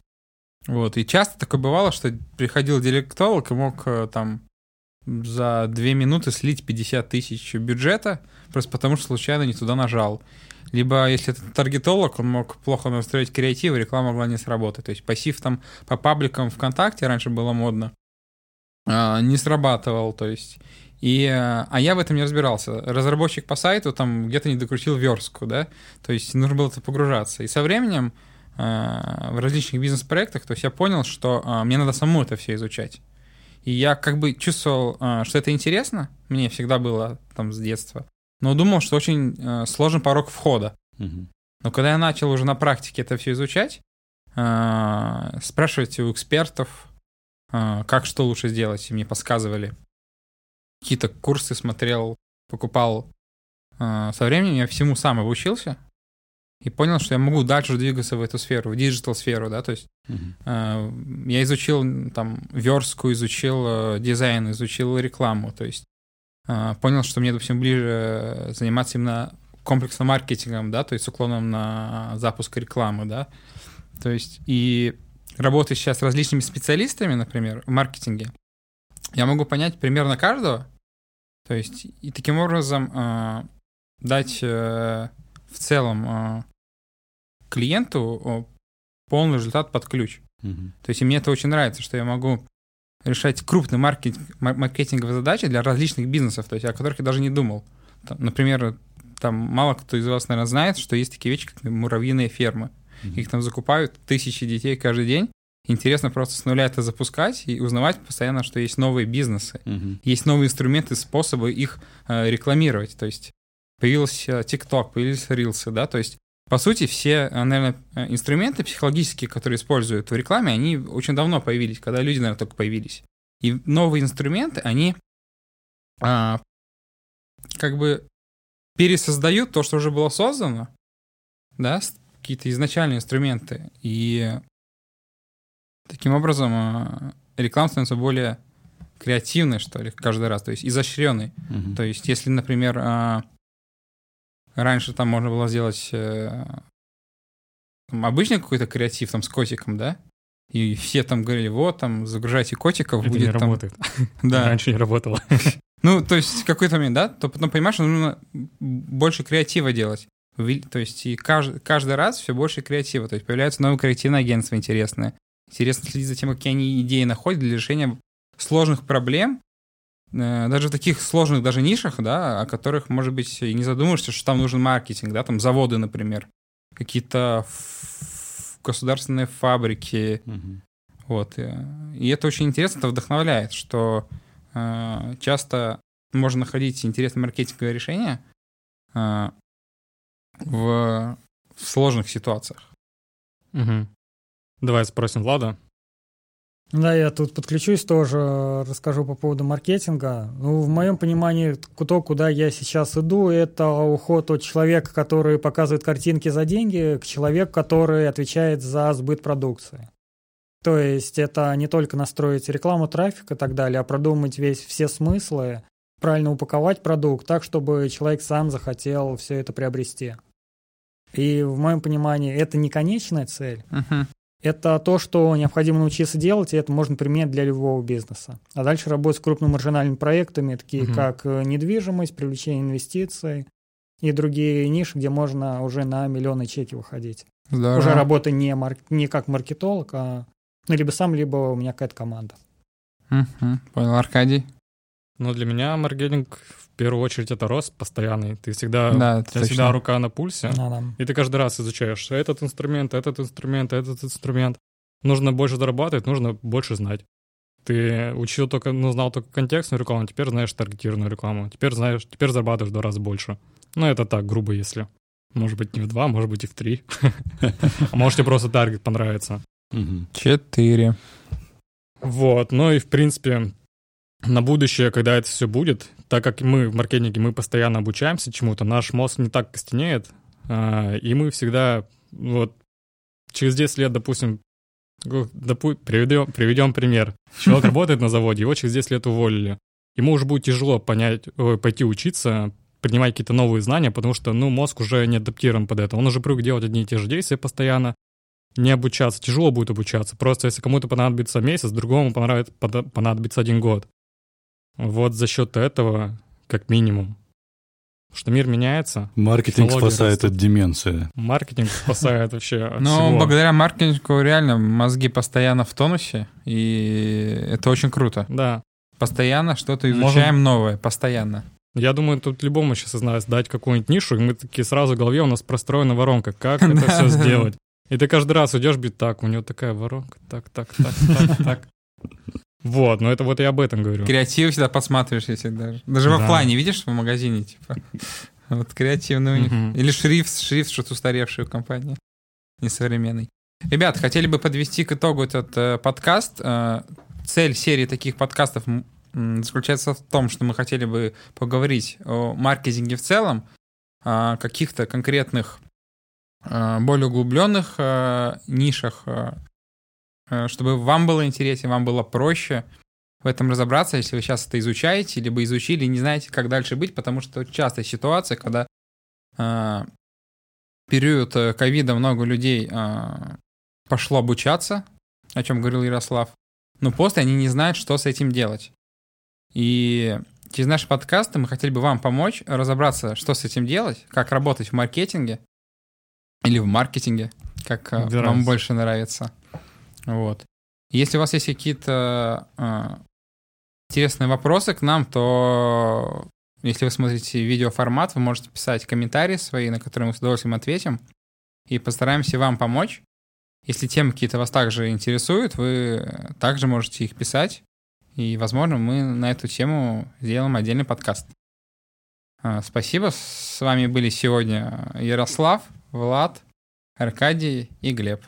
Вот. И часто такое бывало, что приходил директолог и мог э, там за две минуты слить 50 тысяч бюджета, просто потому что случайно не туда нажал. Либо, если это таргетолог, он мог плохо настроить креатив, и реклама могла не сработать. То есть пассив там по пабликам ВКонтакте раньше было модно, а, не срабатывал, то есть. И, э, а я в этом не разбирался. Разработчик по сайту там где-то не докрутил верстку, да, то есть нужно было это погружаться. И со временем в различных бизнес-проектах, то есть я понял, что мне надо самому это все изучать. И я как бы чувствовал, что это интересно, мне всегда было там с детства, но думал, что очень сложный порог входа. Мгм. Но когда я начал уже на практике это все изучать, а, спрашивать у экспертов, а, как что лучше сделать, и мне подсказывали. Какие-то курсы смотрел, покупал. А, Со временем я всему сам обучился и понял, что я могу дальше двигаться в эту сферу, в digital сферу, да, то есть а, я изучил там верстку, изучил э, дизайн, изучил рекламу, то есть понял, что мне, допустим, ближе э, заниматься именно комплексным маркетингом, да, то есть с уклоном на запуск рекламы, да, то есть и работая сейчас с различными специалистами, например, в маркетинге, я могу понять примерно каждого, то есть и таким образом а, дать э, в целом а, клиенту полный результат под ключ. Мгм. То есть и мне это очень нравится, что я могу решать крупные маркетинг, мар- маркетинговые задачи для различных бизнесов, то есть о которых я даже не думал. Там, например, там мало кто из вас, наверное, знает, что есть такие вещи, как муравьиные фермы. Мгм. Их там закупают тысячи детей каждый день. Интересно просто с нуля это запускать и узнавать постоянно, что есть новые бизнесы, Мгм. есть новые инструменты, способы их э, рекламировать. То есть появился TikTok, появились рилсы, да, то есть по сути, все, э, наверное, э, инструменты психологические, которые используют в рекламе, они очень давно появились, когда люди, наверное, только появились. И новые инструменты, они а, как бы пересоздают то, что уже было создано, да, какие-то изначальные инструменты. И таким образом а, реклама становится более креативной, что ли, каждый раз, то есть изощренной. Мгм. То есть, если, например, а, раньше там можно было сделать э, там, обычный какой-то креатив там с котиком, да, и все там говорили, вот, там, загружайте котиков, Это будет не там... работает. Да. Раньше не работало. Ну, то есть, в какой-то момент, да, то потом понимаешь, что нужно больше креатива делать. То есть, и каждый, каждый раз все больше креатива. То есть, появляются новые креативные агентства интересные. Интересно следить за тем, какие они идеи находят для решения сложных проблем, э, даже в таких сложных даже нишах, да, о которых, может быть, и не задумываешься, что там нужен маркетинг, да, там заводы, например, какие-то государственные фабрики, Мгм. вот. э, И это очень интересно, это вдохновляет, что э, часто можно находить интересные маркетинговые решения э, в, в сложных ситуациях. Мгм. Давай спросим Влада. Да, я тут подключусь тоже, расскажу по поводу маркетинга. Ну, в моем понимании, то, куда я сейчас иду, это уход от человека, который показывает картинки за деньги, к человеку, который отвечает за сбыт продукции. То есть это не только настроить рекламу, трафик и так далее, а продумать весь все смыслы, правильно упаковать продукт так, чтобы человек сам захотел все это приобрести. И в моем понимании это не конечная цель, Мгм. Это то, что необходимо научиться делать, и это можно применять для любого бизнеса. А дальше работать с крупными маржинальными проектами, такие Мгм. как э, недвижимость, привлечение инвестиций и другие ниши, где можно уже на миллионы чеки выходить. Здорово. Уже работа не, мар- не как маркетолог, а ну, либо сам, либо у меня какая-то команда. Мгм. Понял, Аркадий? Ну, для меня маркетинг первую очередь это рост постоянный. Ты всегда, Да, у тебя точно. всегда рука на пульсе. Да, да. И ты каждый раз изучаешь этот инструмент, этот инструмент, этот инструмент. Нужно больше зарабатывать, нужно больше знать. Ты учил только, ну, знал только контекстную рекламу, теперь знаешь таргетированную рекламу. Теперь знаешь, теперь зарабатываешь в два раза больше. Ну, это так, грубо если. Может быть, не в два, может быть, и в три. А может, тебе просто таргет понравится. Четыре. Вот, ну и в принципе на будущее, когда это все будет, так как мы в маркетинге, мы постоянно обучаемся чему-то, наш мозг не так костенеет, а, и мы всегда, вот, через 10 лет, допустим, допу- приведем, приведем пример. Человек работает на заводе, его через 10 лет уволили. Ему уже будет тяжело понять, ой, пойти учиться, принимать какие-то новые знания, потому что, ну, мозг уже не адаптирован под это. Он уже привык делать одни и те же действия постоянно, не обучаться. Тяжело будет обучаться. Просто если кому-то понадобится месяц, другому понравится, понадобится один год. Вот за счет этого, как минимум. Что мир меняется, Маркетинг спасает растут. от деменции. маркетинг спасает вообще от Но всего. благодаря маркетингу реально мозги постоянно в тонусе, и это очень круто. Да. Постоянно что-то Можем- изучаем новое, постоянно. Я думаю, тут любому сейчас из нас дать какую-нибудь нишу, и мы такие сразу в голове у нас простроена воронка, как это все сделать. И ты каждый раз идешь, бит так, у него такая воронка, так, так, так, так, так. Вот, но это вот я об этом говорю. Креатив всегда посматриваешь, если даже. Даже в Да. оффлайне видишь в магазине, типа. Вот креативный у них. Или шрифт, шрифт что-то устаревший у компании. Несовременный. Ребят, хотели бы подвести к итогу этот э, подкаст. Э, цель серии таких подкастов м, заключается в том, что мы хотели бы поговорить о маркетинге в целом, о каких-то конкретных, э, более углубленных э, нишах, э, чтобы вам было интереснее, вам было проще в этом разобраться, если вы сейчас это изучаете, либо изучили и не знаете, как дальше быть, потому что частая ситуация, когда э, период э, ковида много людей э, пошло обучаться, о чем говорил Ярослав, но после они не знают, что с этим делать. И через наши подкасты мы хотели бы вам помочь разобраться, что с этим делать, как работать в маркетинге или в маркетинге, как э, Где вам больше нравится. Вот. Если у вас есть какие-то э, интересные вопросы к нам, то если вы смотрите видеоформат, вы можете писать комментарии свои, на которые мы с удовольствием ответим, и постараемся вам помочь. Если темы какие-то вас также интересуют, вы также можете их писать, и, возможно, мы на эту тему сделаем отдельный подкаст. А, Спасибо. С вами были сегодня Ярослав, Влад, Аркадий и Глеб.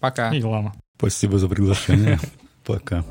Пока. И лама. Спасибо за приглашение. Пока.